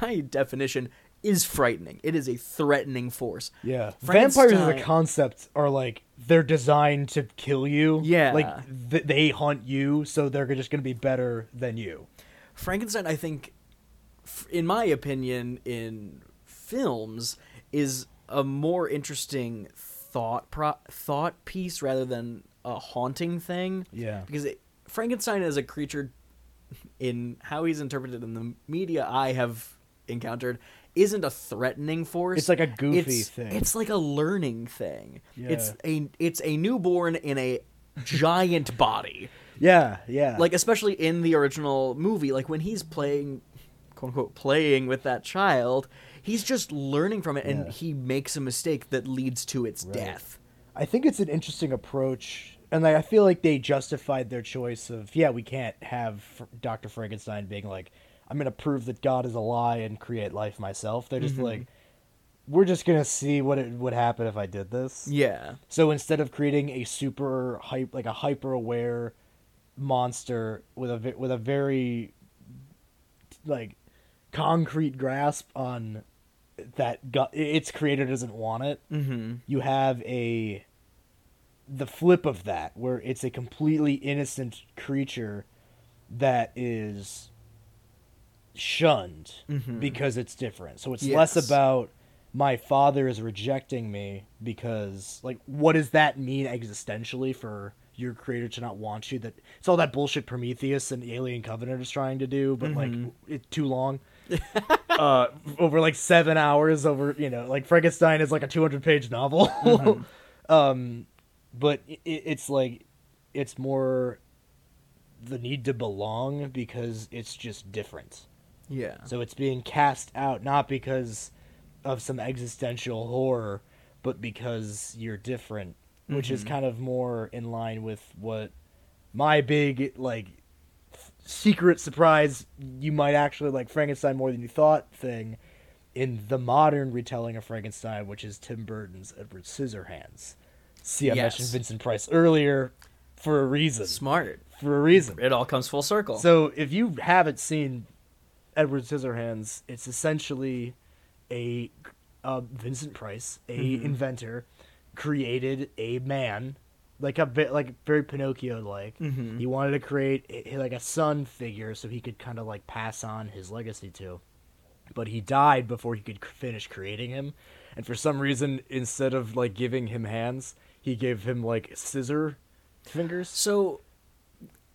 by definition, is frightening. It is a threatening force. Yeah, vampires as a concept are like they're designed to kill you. Yeah. like th- they hunt you, so they're just gonna be better than you. Frankenstein, I think, in my opinion, in films, is a more interesting thought pro- thought piece rather than a haunting thing. Yeah. because it, Frankenstein as a creature, in how he's interpreted in the media I have encountered, isn't a threatening force. It's like a goofy It's- thing. It's like a learning thing. It's a it's a newborn in a giant body. Yeah, yeah. Like especially in the original movie, like when he's playing quote unquote playing with that child, he's just learning from it and Yeah. he makes a mistake that leads to its Right. death. I think it's an interesting approach, and I I feel like they justified their choice of yeah, we can't have Fr- Doctor Frankenstein being like, I'm gonna prove that God is a lie and create life myself. They're just like, we're just gonna see what it would happen if I did this. Yeah. So instead of creating a super hype, like a hyper aware monster with a with a very like concrete grasp on that go- its creator doesn't want it, Mm-hmm. you have a the flip of that where it's a completely innocent creature that is shunned Mhm. because it's different. So it's Yes. less about my father is rejecting me because like what does that mean existentially for your creator to not want you that it's all that bullshit prometheus and alien covenant is trying to do but like it's too long uh over like seven hours over you know like frankenstein is like a 200 page novel um but it, it's like it's more the need to belong because it's just different Yeah. so it's being cast out not because of some existential horror, but because you're different, which is mm-hmm. kind of more in line with what my big like secret surprise you might actually like Frankenstein more than you thought thing in the modern retelling of Frankenstein, which is Tim Burton's Edward Scissorhands. See, I Yes. mentioned Vincent Price earlier for a reason. Smart. For a reason. It all comes full circle. So if you haven't seen Edward Scissorhands, it's essentially a uh, Vincent Price, a Mm-hmm. inventor, created a man like a bit like very Pinocchio like. Mhm. He wanted to create a, like a son figure so he could kind of like pass on his legacy to. But he died before he could finish creating him, and for some reason, instead of like giving him hands, he gave him like scissor fingers. So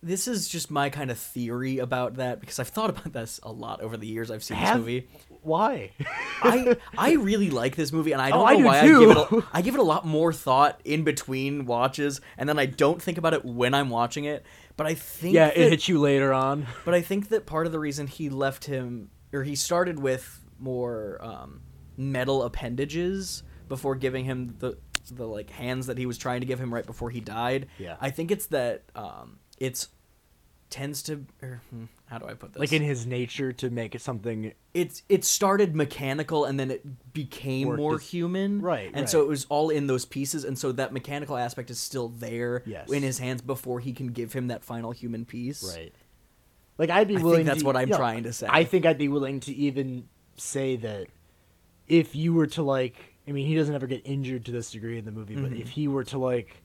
this is just my kind of theory about that because I've thought about this a lot over the years I've seen Have- this movie. Why? I I really like this movie and I don't Oh, know I do why I give it a, I give it a lot more thought in between watches and then I don't think about it when I'm watching it. But I think yeah, that, it hits you later on. but I think that part of the reason he left him or he started with more um, metal appendages before giving him the the like hands that he was trying to give him right before he died. Yeah. I think it's that um, it's tends to or, hmm, how do I put this? like in his nature to make it something it's it started mechanical and then it became more its- human Right, and so it was all in those pieces and so that mechanical aspect is still there Yes. in his hands before he can give him that final human piece right like i'd be I think willing that's to- what I'm no, trying to say. i think i'd be willing to even say that if you were to like i mean he doesn't ever get injured to this degree in the movie but Mhm. if he were to like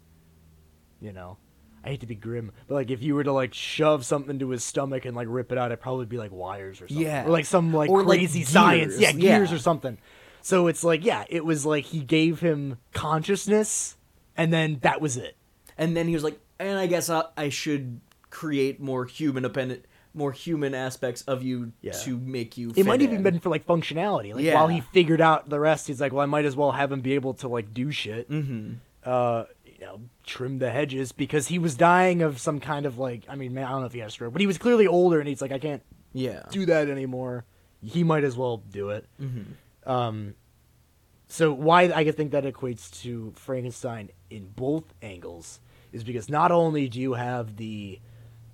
you know i hate to be grim but like if you were to like shove something to his stomach and like rip it out it'd probably be like wires or something Yeah. or like some like Or, like, science yeah gears yeah. or something so it's like yeah it was like he gave him consciousness and then that was it and then he was like and I guess I, I should create more human dependent more human aspects of you Yeah. to make you It might even in. been for like functionality. Like Yeah. while he figured out the rest, he's like, "Well, I might as well have him be able to like do shit, Mhm. uh, know, trim the hedges because he was dying of some kind of like, I mean, man, I don't know if he had a stroke, but he was clearly older, and he's like, I can't yeah do that anymore. He might as well do it. Mhm. Um, so why I think that equates to Frankenstein in both angles is because not only do you have the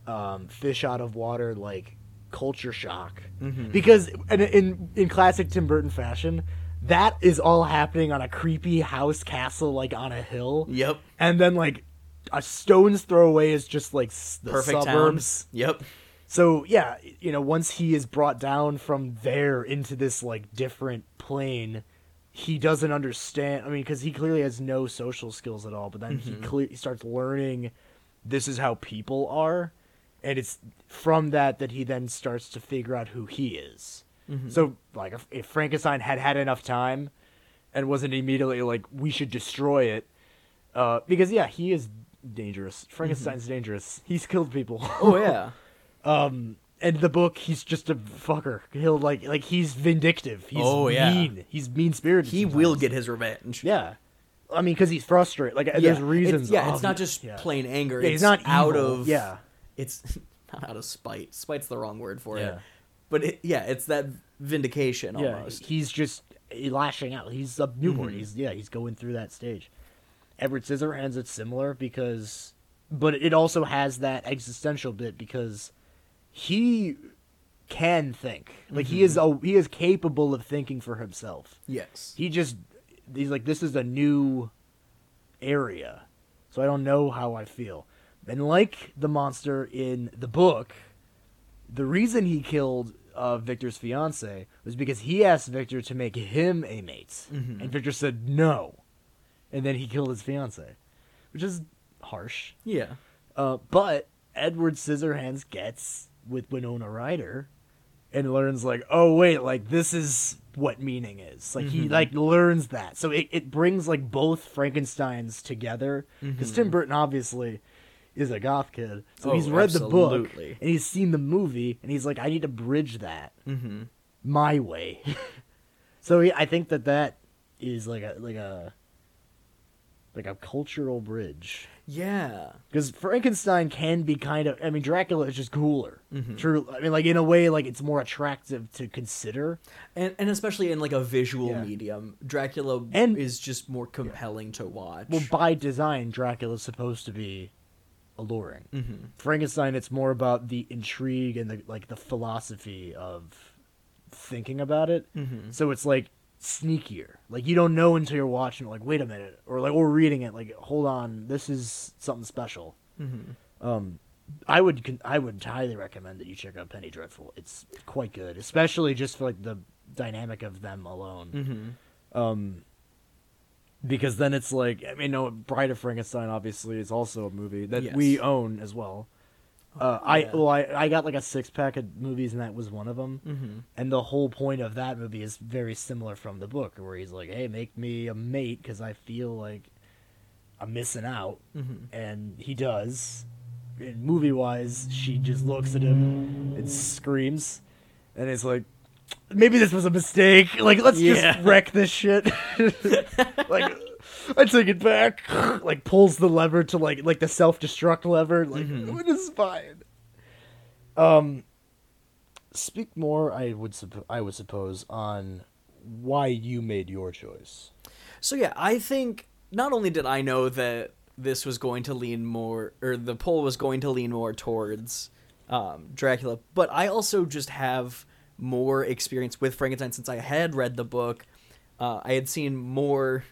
um, fish out of water like culture shock, Mhm. because in, in in classic Tim Burton fashion, that is all happening on a creepy house castle like on a hill, yep and then like a stone's throw away is just like the perfect suburbs. town yep So yeah, you know, once he is brought down from there into this like different plane, he doesn't understand. I mean, because he clearly has no social skills at all. But then he, mm-hmm. cle- he starts learning this is how people are, and it's from that that he then starts to figure out who he is. So like, if, if Frankenstein had had enough time, and wasn't immediately like we should destroy it, uh, because yeah, he is dangerous. Frankenstein's dangerous. He's killed people. oh yeah Um, and the book, he's just a fucker. He'll like, like he's vindictive. He's Oh, yeah. mean. He's mean spirited. he will get his revenge Yeah, I mean, because he's frustrated. Like, Yeah, there's it's- reasons. yeah, of- it's not just yeah. plain anger. Yeah, it's he's not out evil. of Yeah, It's not out of spite. Spite's the wrong word for Yeah. it. But it, yeah, it's that vindication yeah. almost. He's just lashing out. He's a newborn. Mhm. He's yeah. He's going through that stage. Edward Scissorhands, it's similar because, but it also has that existential bit because he can think. Like he is a, he is capable of thinking for himself. yes. he just he's like this is a new area so i don't know how i feel and like the monster in the book the reason he killed uh, victor's fiance was because he asked victor to make him a mate Mhm. and victor said no and then he killed his fiance which is harsh Yeah. uh, but Edward Scissorhands gets with Winona Ryder and learns like, oh wait, like this is what meaning is. Like he Mhm. like learns that. So it, it brings like both Frankensteins together. Because Mhm. Tim Burton obviously is a goth kid. So Oh, he's read the book and he's seen the movie and he's like, I need to bridge that Mm-hmm. my way. so yeah, I think that that is like a like a like a cultural bridge. Yeah. Because Frankenstein can be kind of, I mean, Dracula is just cooler. Mhm. True, I mean, like in a way, like it's more attractive to consider. And and especially in like a visual Yeah. medium, Dracula And- is just more compelling to watch. Well, by design, Dracula's supposed to be alluring. Mm-hmm. Frankenstein, it's more about the intrigue and the like the philosophy of thinking about it. Mhm. So it's like sneakier. Like you don't know until you're watching it. Like wait a minute, or like or reading it. Like hold on, this is something special. Mm-hmm. Um, I would con- I would highly recommend that you check out Penny Dreadful. It's quite good, especially just for like the dynamic of them alone. Mm-hmm. Um, because then it's like I mean, no, Bride of Frankenstein obviously is also a movie that Yes. we own as well. Uh, I yeah. well, I, I got like a six pack of movies, and that was one of them. Mm-hmm. And the whole point of that movie is very similar from the book, where he's like, "Hey, make me a mate because I feel like I'm missing out," Mm-hmm. and he does. And movie wise, she just looks at him and screams, and it's like, maybe this was a mistake. Like, let's Yeah. just wreck this shit. like, I take it back. like, pulls the lever to like like the self destruct lever. Like, Mhm. this is fine. Um, speak more. I would suppo- I would suppose on why you made your choice. So yeah, I think not only did I know that this was going to lean more, or the poll was going to lean more towards um, Dracula, but I also just have more experience with Frankenstein since I had read the book. Uh, I had seen more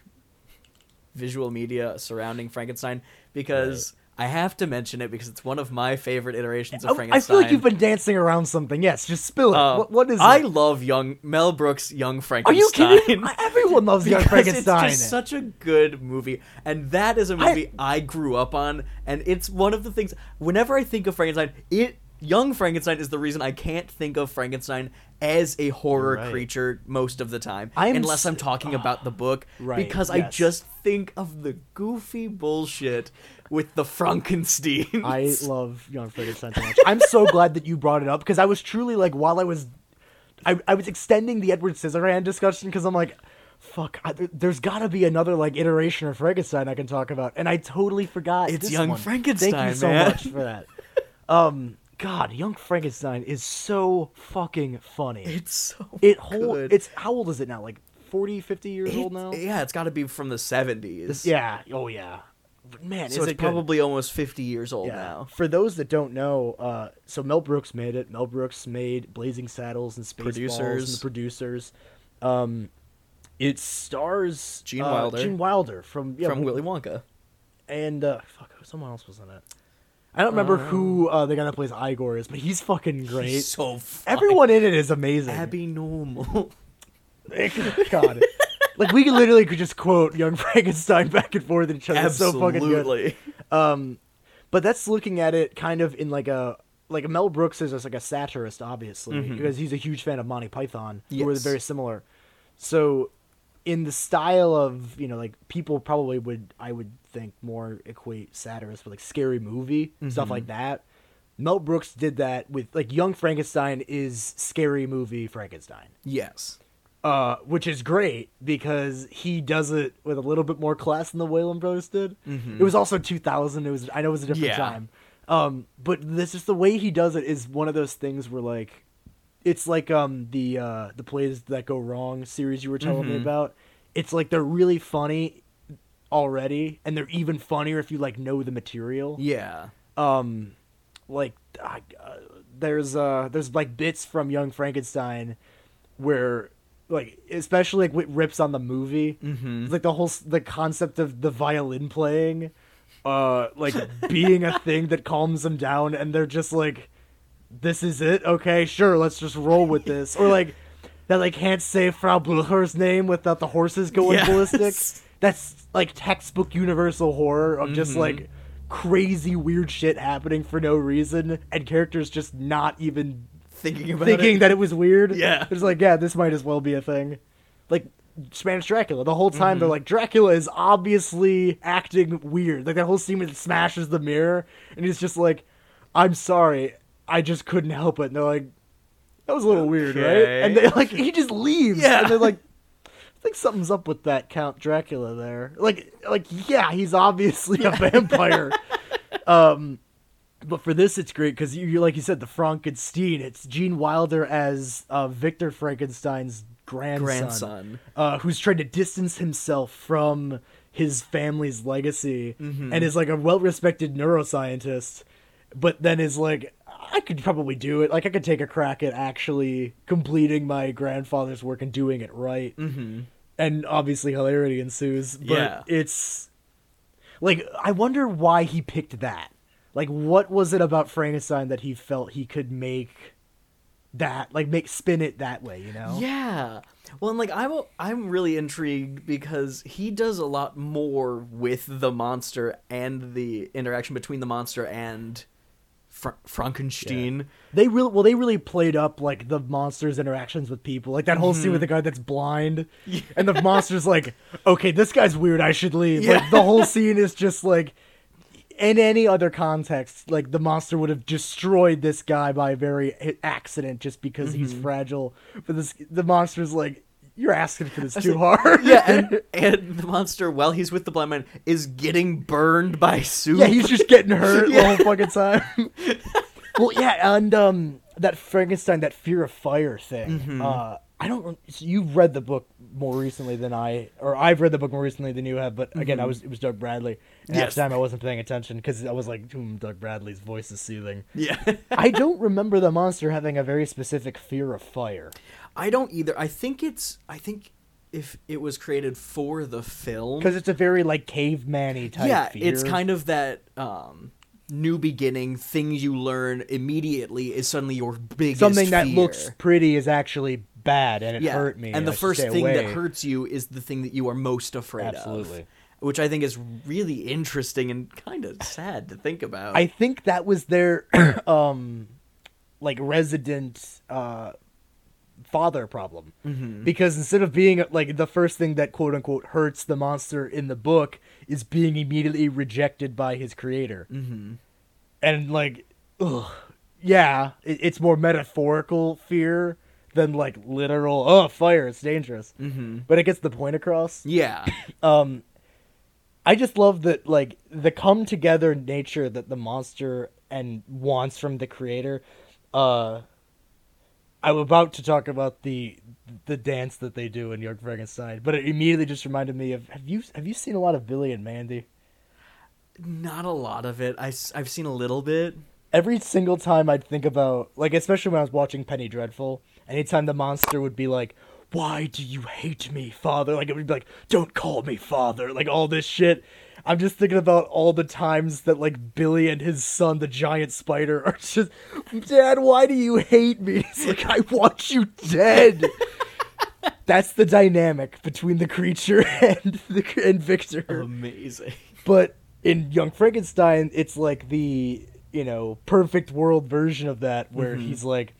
visual media surrounding Frankenstein because I have to mention it because it's one of my favorite iterations of I, I feel like you've been dancing around something. Yes, just spill it. Uh, what, what is it? I it? love young Mel Brooks' Young Frankenstein. Are you kidding? Everyone loves Young Frankenstein. It's just such a good movie, and that is a movie I, grew up on, and it's one of the things. Whenever I think of Frankenstein, it Young Frankenstein is the reason I can't think of Frankenstein as a horror Right. creature most of the time, I'm unless I'm talking about the book, Right, because I just think of the goofy bullshit with the Frankenstein. I love Young Frankenstein so much. I'm so glad that you brought it up because I was truly like, while I was, I, I was extending the Edward Scissorhand discussion because I'm like, fuck, I, there- there's got to be another like iteration of Frankenstein I can talk about, and I totally forgot. It's Young one. Frankenstein, Thank you so man. much for that. Um, God, Young Frankenstein is so fucking funny. it's so it whole, good. it's how old is it now? Like 40, 50 years old now. Yeah, it's got to be from the seventies. yeah. Oh yeah. Man, so is it's it probably almost fifty years old now. For those that don't know, uh, so Mel Brooks made it. Mel Brooks made Blazing Saddles and Spaceballs and the producers. Um, it stars Gene uh, Wilder. Gene Wilder from yeah, from Willy Wonka. and uh, fuck, someone else was in it. I don't remember who uh, the guy that plays Igor is, but he's fucking great. He's so. Everyone in it is amazing. Abby normal. God, like we literally could just quote Young Frankenstein back and forth at each other. It's so fucking good. Absolutely. Um, but that's looking at it kind of in like a like Mel Brooks is just like a satirist, obviously, because he's a huge fan of Monty Python, who are Mm-hmm. Very similar. So, in the style of you know, like people probably would I would think more equate satirist with like scary movie stuff Mm-hmm. like that. Mel Brooks did that with like Young Frankenstein is scary movie Frankenstein yes. uh, which is great because he does it with a little bit more class than the Wayans brothers did. It was also 2000. It was I know it was a different Mm-hmm. Yeah. time. Um, but this is the way he does it is one of those things where like it's like um the uh the plays that go wrong series you were telling me Mhm. about. It's like they're really funny already and they're even funnier if you like know the material Yeah. um like uh, there's uh there's like bits from young frankenstein where like especially like what rips on the movie Mhm. It's like the whole the concept of the violin playing uh like being a thing that calms them down and they're just like this is it okay sure let's just roll with this or like that like can't say frau blucher's name without the horses going Yes. ballistic that's like textbook universal horror of just Mhm. like crazy weird shit happening for no reason and characters just not even Thinking about it. thinking it. that it was weird. Yeah. It's like, yeah, this might as well be a thing. Like Spanish Dracula. The whole time Mm-hmm. they're like, Dracula is obviously acting weird. Like that whole scene when he smashes the mirror and he's just like, I'm sorry, I just couldn't help it. And they're like, that was a little weird, right? And they like he just leaves. Yeah. And they're like, I think something's up with that Count Dracula there. Like, like yeah, he's obviously a vampire. um, but for this, it's great because you, you, like you said, the Frankenstein. It's Gene Wilder as uh, Victor Frankenstein's grandson, grandson. Uh, who's trying to distance himself from his family's legacy Mm-hmm. and is like a well-respected neuroscientist but then is like I could probably do it. Like I could take a crack at actually completing my grandfather's work and doing it right. Mm-hmm. And obviously hilarity ensues, but Yeah. it's like I wonder why he picked that. Like what was it about Frankenstein that he felt he could make that like make spin it that way, you know? Yeah. Well, and like I'm I'm really intrigued because he does a lot more with the monster and the interaction between the monster and Fra- Frankenstein. They really well they really played up like the monster's interactions with people. Like that whole Mm-hmm. scene with the guy that's blind and the monster's like, "Okay, this guy's weird. I should leave." Yeah. Like the whole scene is just like in any other context, like the monster would have destroyed this guy by a very accident just because he's Mm-hmm. fragile. But this the monster's like, "You're asking for this too hard." Yeah, and and the monster while he's with the blind man is getting burned by soup. Yeah, he's just getting hurt Yeah. the whole fucking time. well, yeah, and um, that Frankenstein, that fear of fire thing. Mm-hmm. Uh, I don't. so you've read the book more recently than I, or I've read the book more recently than you have. But again, I was it was Doug Bradley. And Mm-hmm. Yes. the time I wasn't paying attention because I was like, hmm, Doug Bradley's voice is soothing. yeah. I don't remember the monster having a very specific fear of fire. I don't either. I think it's I think if it was created for the film Because it's a very like caveman-y type yeah, fear. it's kind of that um, new beginning thing you learn immediately is suddenly your biggest something that fear. looks pretty is actually bad and it yeah, hurt me. and the I first thing that hurts you is the thing that you are most afraid Absolutely. of. Which I think is really interesting and kind of sad to think about. I think that was their um like resident uh father problem Mm-hmm. because instead of being like the first thing that quote unquote hurts the monster in the book is being immediately rejected by his creator mm-hmm. and like ugh, yeah it, it's more metaphorical fear than like literal oh fire it's dangerous Mm-hmm. but it gets the point across Yeah. um i just love that like the come together nature that the monster and wants from the creator uh i'm about to talk about the the dance that they do in young frankenstein but it immediately just reminded me of have you have you seen a lot of billy and mandy Not a lot of it. I I, have seen a little bit. every single time i'd think about like especially when i was watching penny dreadful anytime the monster would be like why do you hate me father like it would be like don't call me father like all this shit i'm just thinking about all the times that like billy and his son the giant spider are just dad why do you hate me it's like i want you dead that's the dynamic between the creature and the and victor Amazing. but in Young Frankenstein, it's like the you know perfect world version of that, where mm-hmm. he's like,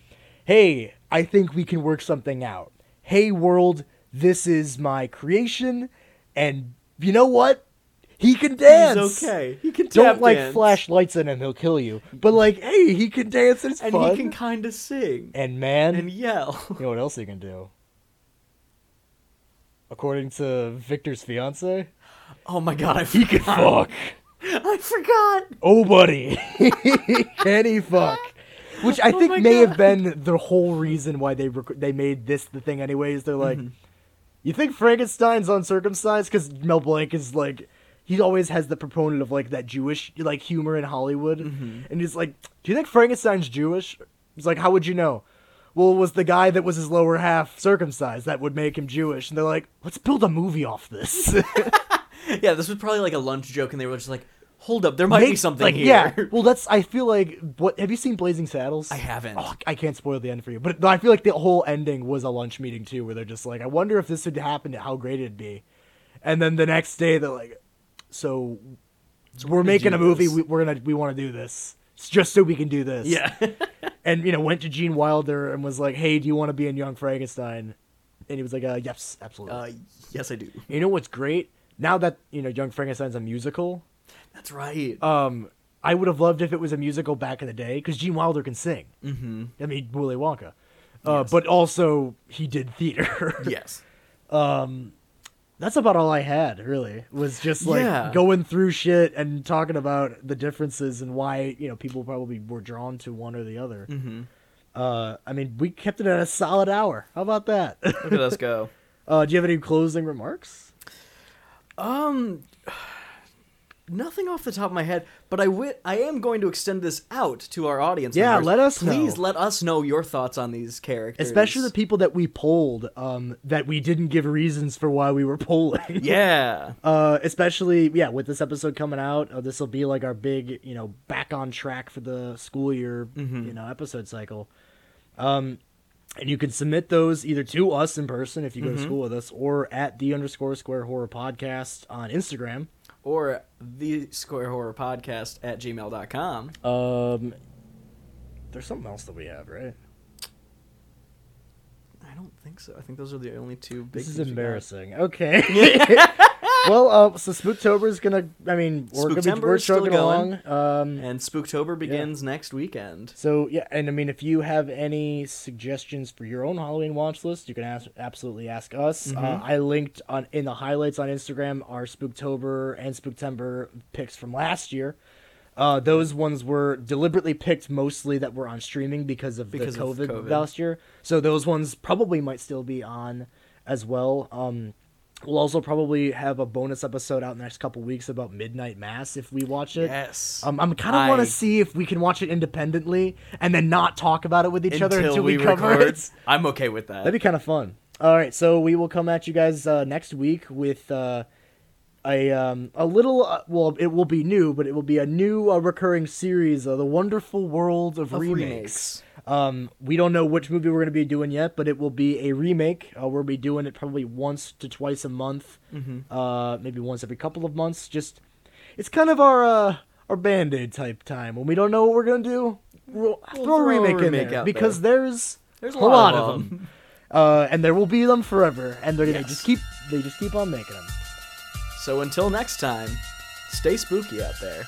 "Hey, I think we can work something out. Hey, world, this is my creation, and you know what? He can dance. He's okay. He can dance. Don't like dance. flash lights in him; he'll kill you. But like, hey, he can dance. And it's and fun. he can kind of sing And man, and yell. you know what else he can do? According to Victor's fiance, Oh my god, I he can fuck. I forgot. Oh, buddy. Can he fuck? Which I Oh think may God. have been the whole reason why they rec- they made this the thing. Anyways, they're like, Mm-hmm. you think Frankenstein's uncircumcised? Because Mel Blanc is like, he always has the proponent of like that Jewish like humor in Hollywood, Mm-hmm. and he's like, do you think Frankenstein's Jewish? He's like, how would you know? Well, was the guy that was his lower half circumcised that would make him Jewish, and they're like, let's build a movie off this. Yeah, this was probably like a lunch joke, and they were just like, "Hold up, there might be something like, here." Yeah. Well, that's. I feel like what have you seen Blazing Saddles? I haven't. Oh, I can't spoil the end for you, but I feel like the whole ending was a lunch meeting too, where they're just like, I wonder if this would happen, how great it'd be, and then the next day they're like, so, we're making a movie. this." We, we're gonna we want to do this. It's just so we can do this. Yeah. And you know went to Gene Wilder and was like, Hey, do you want to be in Young Frankenstein? And he was like, uh, Yes, absolutely. uh, yes, I do. you know what's great? Now that you know Young Frankenstein's a musical, That's right. um, I would have loved if it was a musical back in the day because Gene Wilder can sing. mm-hmm. I mean, Willy Wonka. Uh, Yes. But also, he did theater. Yes. um, that's about all I had, really. Was just like Yeah. going through shit and talking about the differences and why, you know, people probably were drawn to one or the other. Mm-hmm. Uh, I mean, we kept it at a solid hour. How about that? Look at us go. uh, do you have any closing remarks? Um, nothing off the top of my head, but I wi- I am going to extend this out to our audience. Yeah, members. let us Please know. let us know your thoughts on these characters. Especially the people that we polled, um, that we didn't give reasons for why we were polling. Yeah. Uh, especially yeah, with this episode coming out, uh, this will be like our big, you know, back on track for the school year, you know, episode cycle. Um, and you can submit those either to us in person if you go to school with us, or at the underscore square horror podcast on Instagram. Or the Square Horror Podcast at gmail.com. Um, there's something else that we have, right? I don't think so. I think those are the only two big This is things we got. embarrassing. Okay. well, uh, so Spooktober is gonna. I mean, we're gonna be we're still chugging going. along. Um, And Spooktober begins next weekend. So yeah, and I mean, if you have any suggestions for your own Halloween watch list, you can ask, absolutely ask us. Mm-hmm. Uh, I linked on in the highlights on Instagram our Spooktober and Spooktember picks from last year. Uh, those ones were deliberately picked mostly that were on streaming because of Because the of COVID, COVID. last year. So those ones probably might still be on as well. Um, we'll also probably have a bonus episode out in the next couple weeks about Midnight Mass if we watch it. Yes. Um, I'm kind of want to see if we can watch it independently and then not talk about it with each other Until until we, we cover record. it. I'm okay with that. That'd be kind of fun. All right, so we will come at you guys uh, next week with uh, a um, a little. Uh, well, it will be new, but it will be a new uh, recurring series of the wonderful world of, Of remakes. remakes. Um, we don't know which movie we're going to be doing yet, but it will be a remake. Uh, we'll be doing it probably once to twice a month, Mm-hmm. uh, maybe once every couple of months. Just it's kind of our uh, our band aid type time when we don't know what we're going to do. We'll, throw, throw a a remake, in there out because there's There's a a lot lot of of them, uh, and there will be them forever, and they're Yes. just keep they just keep on making them. So until next time, stay spooky out there.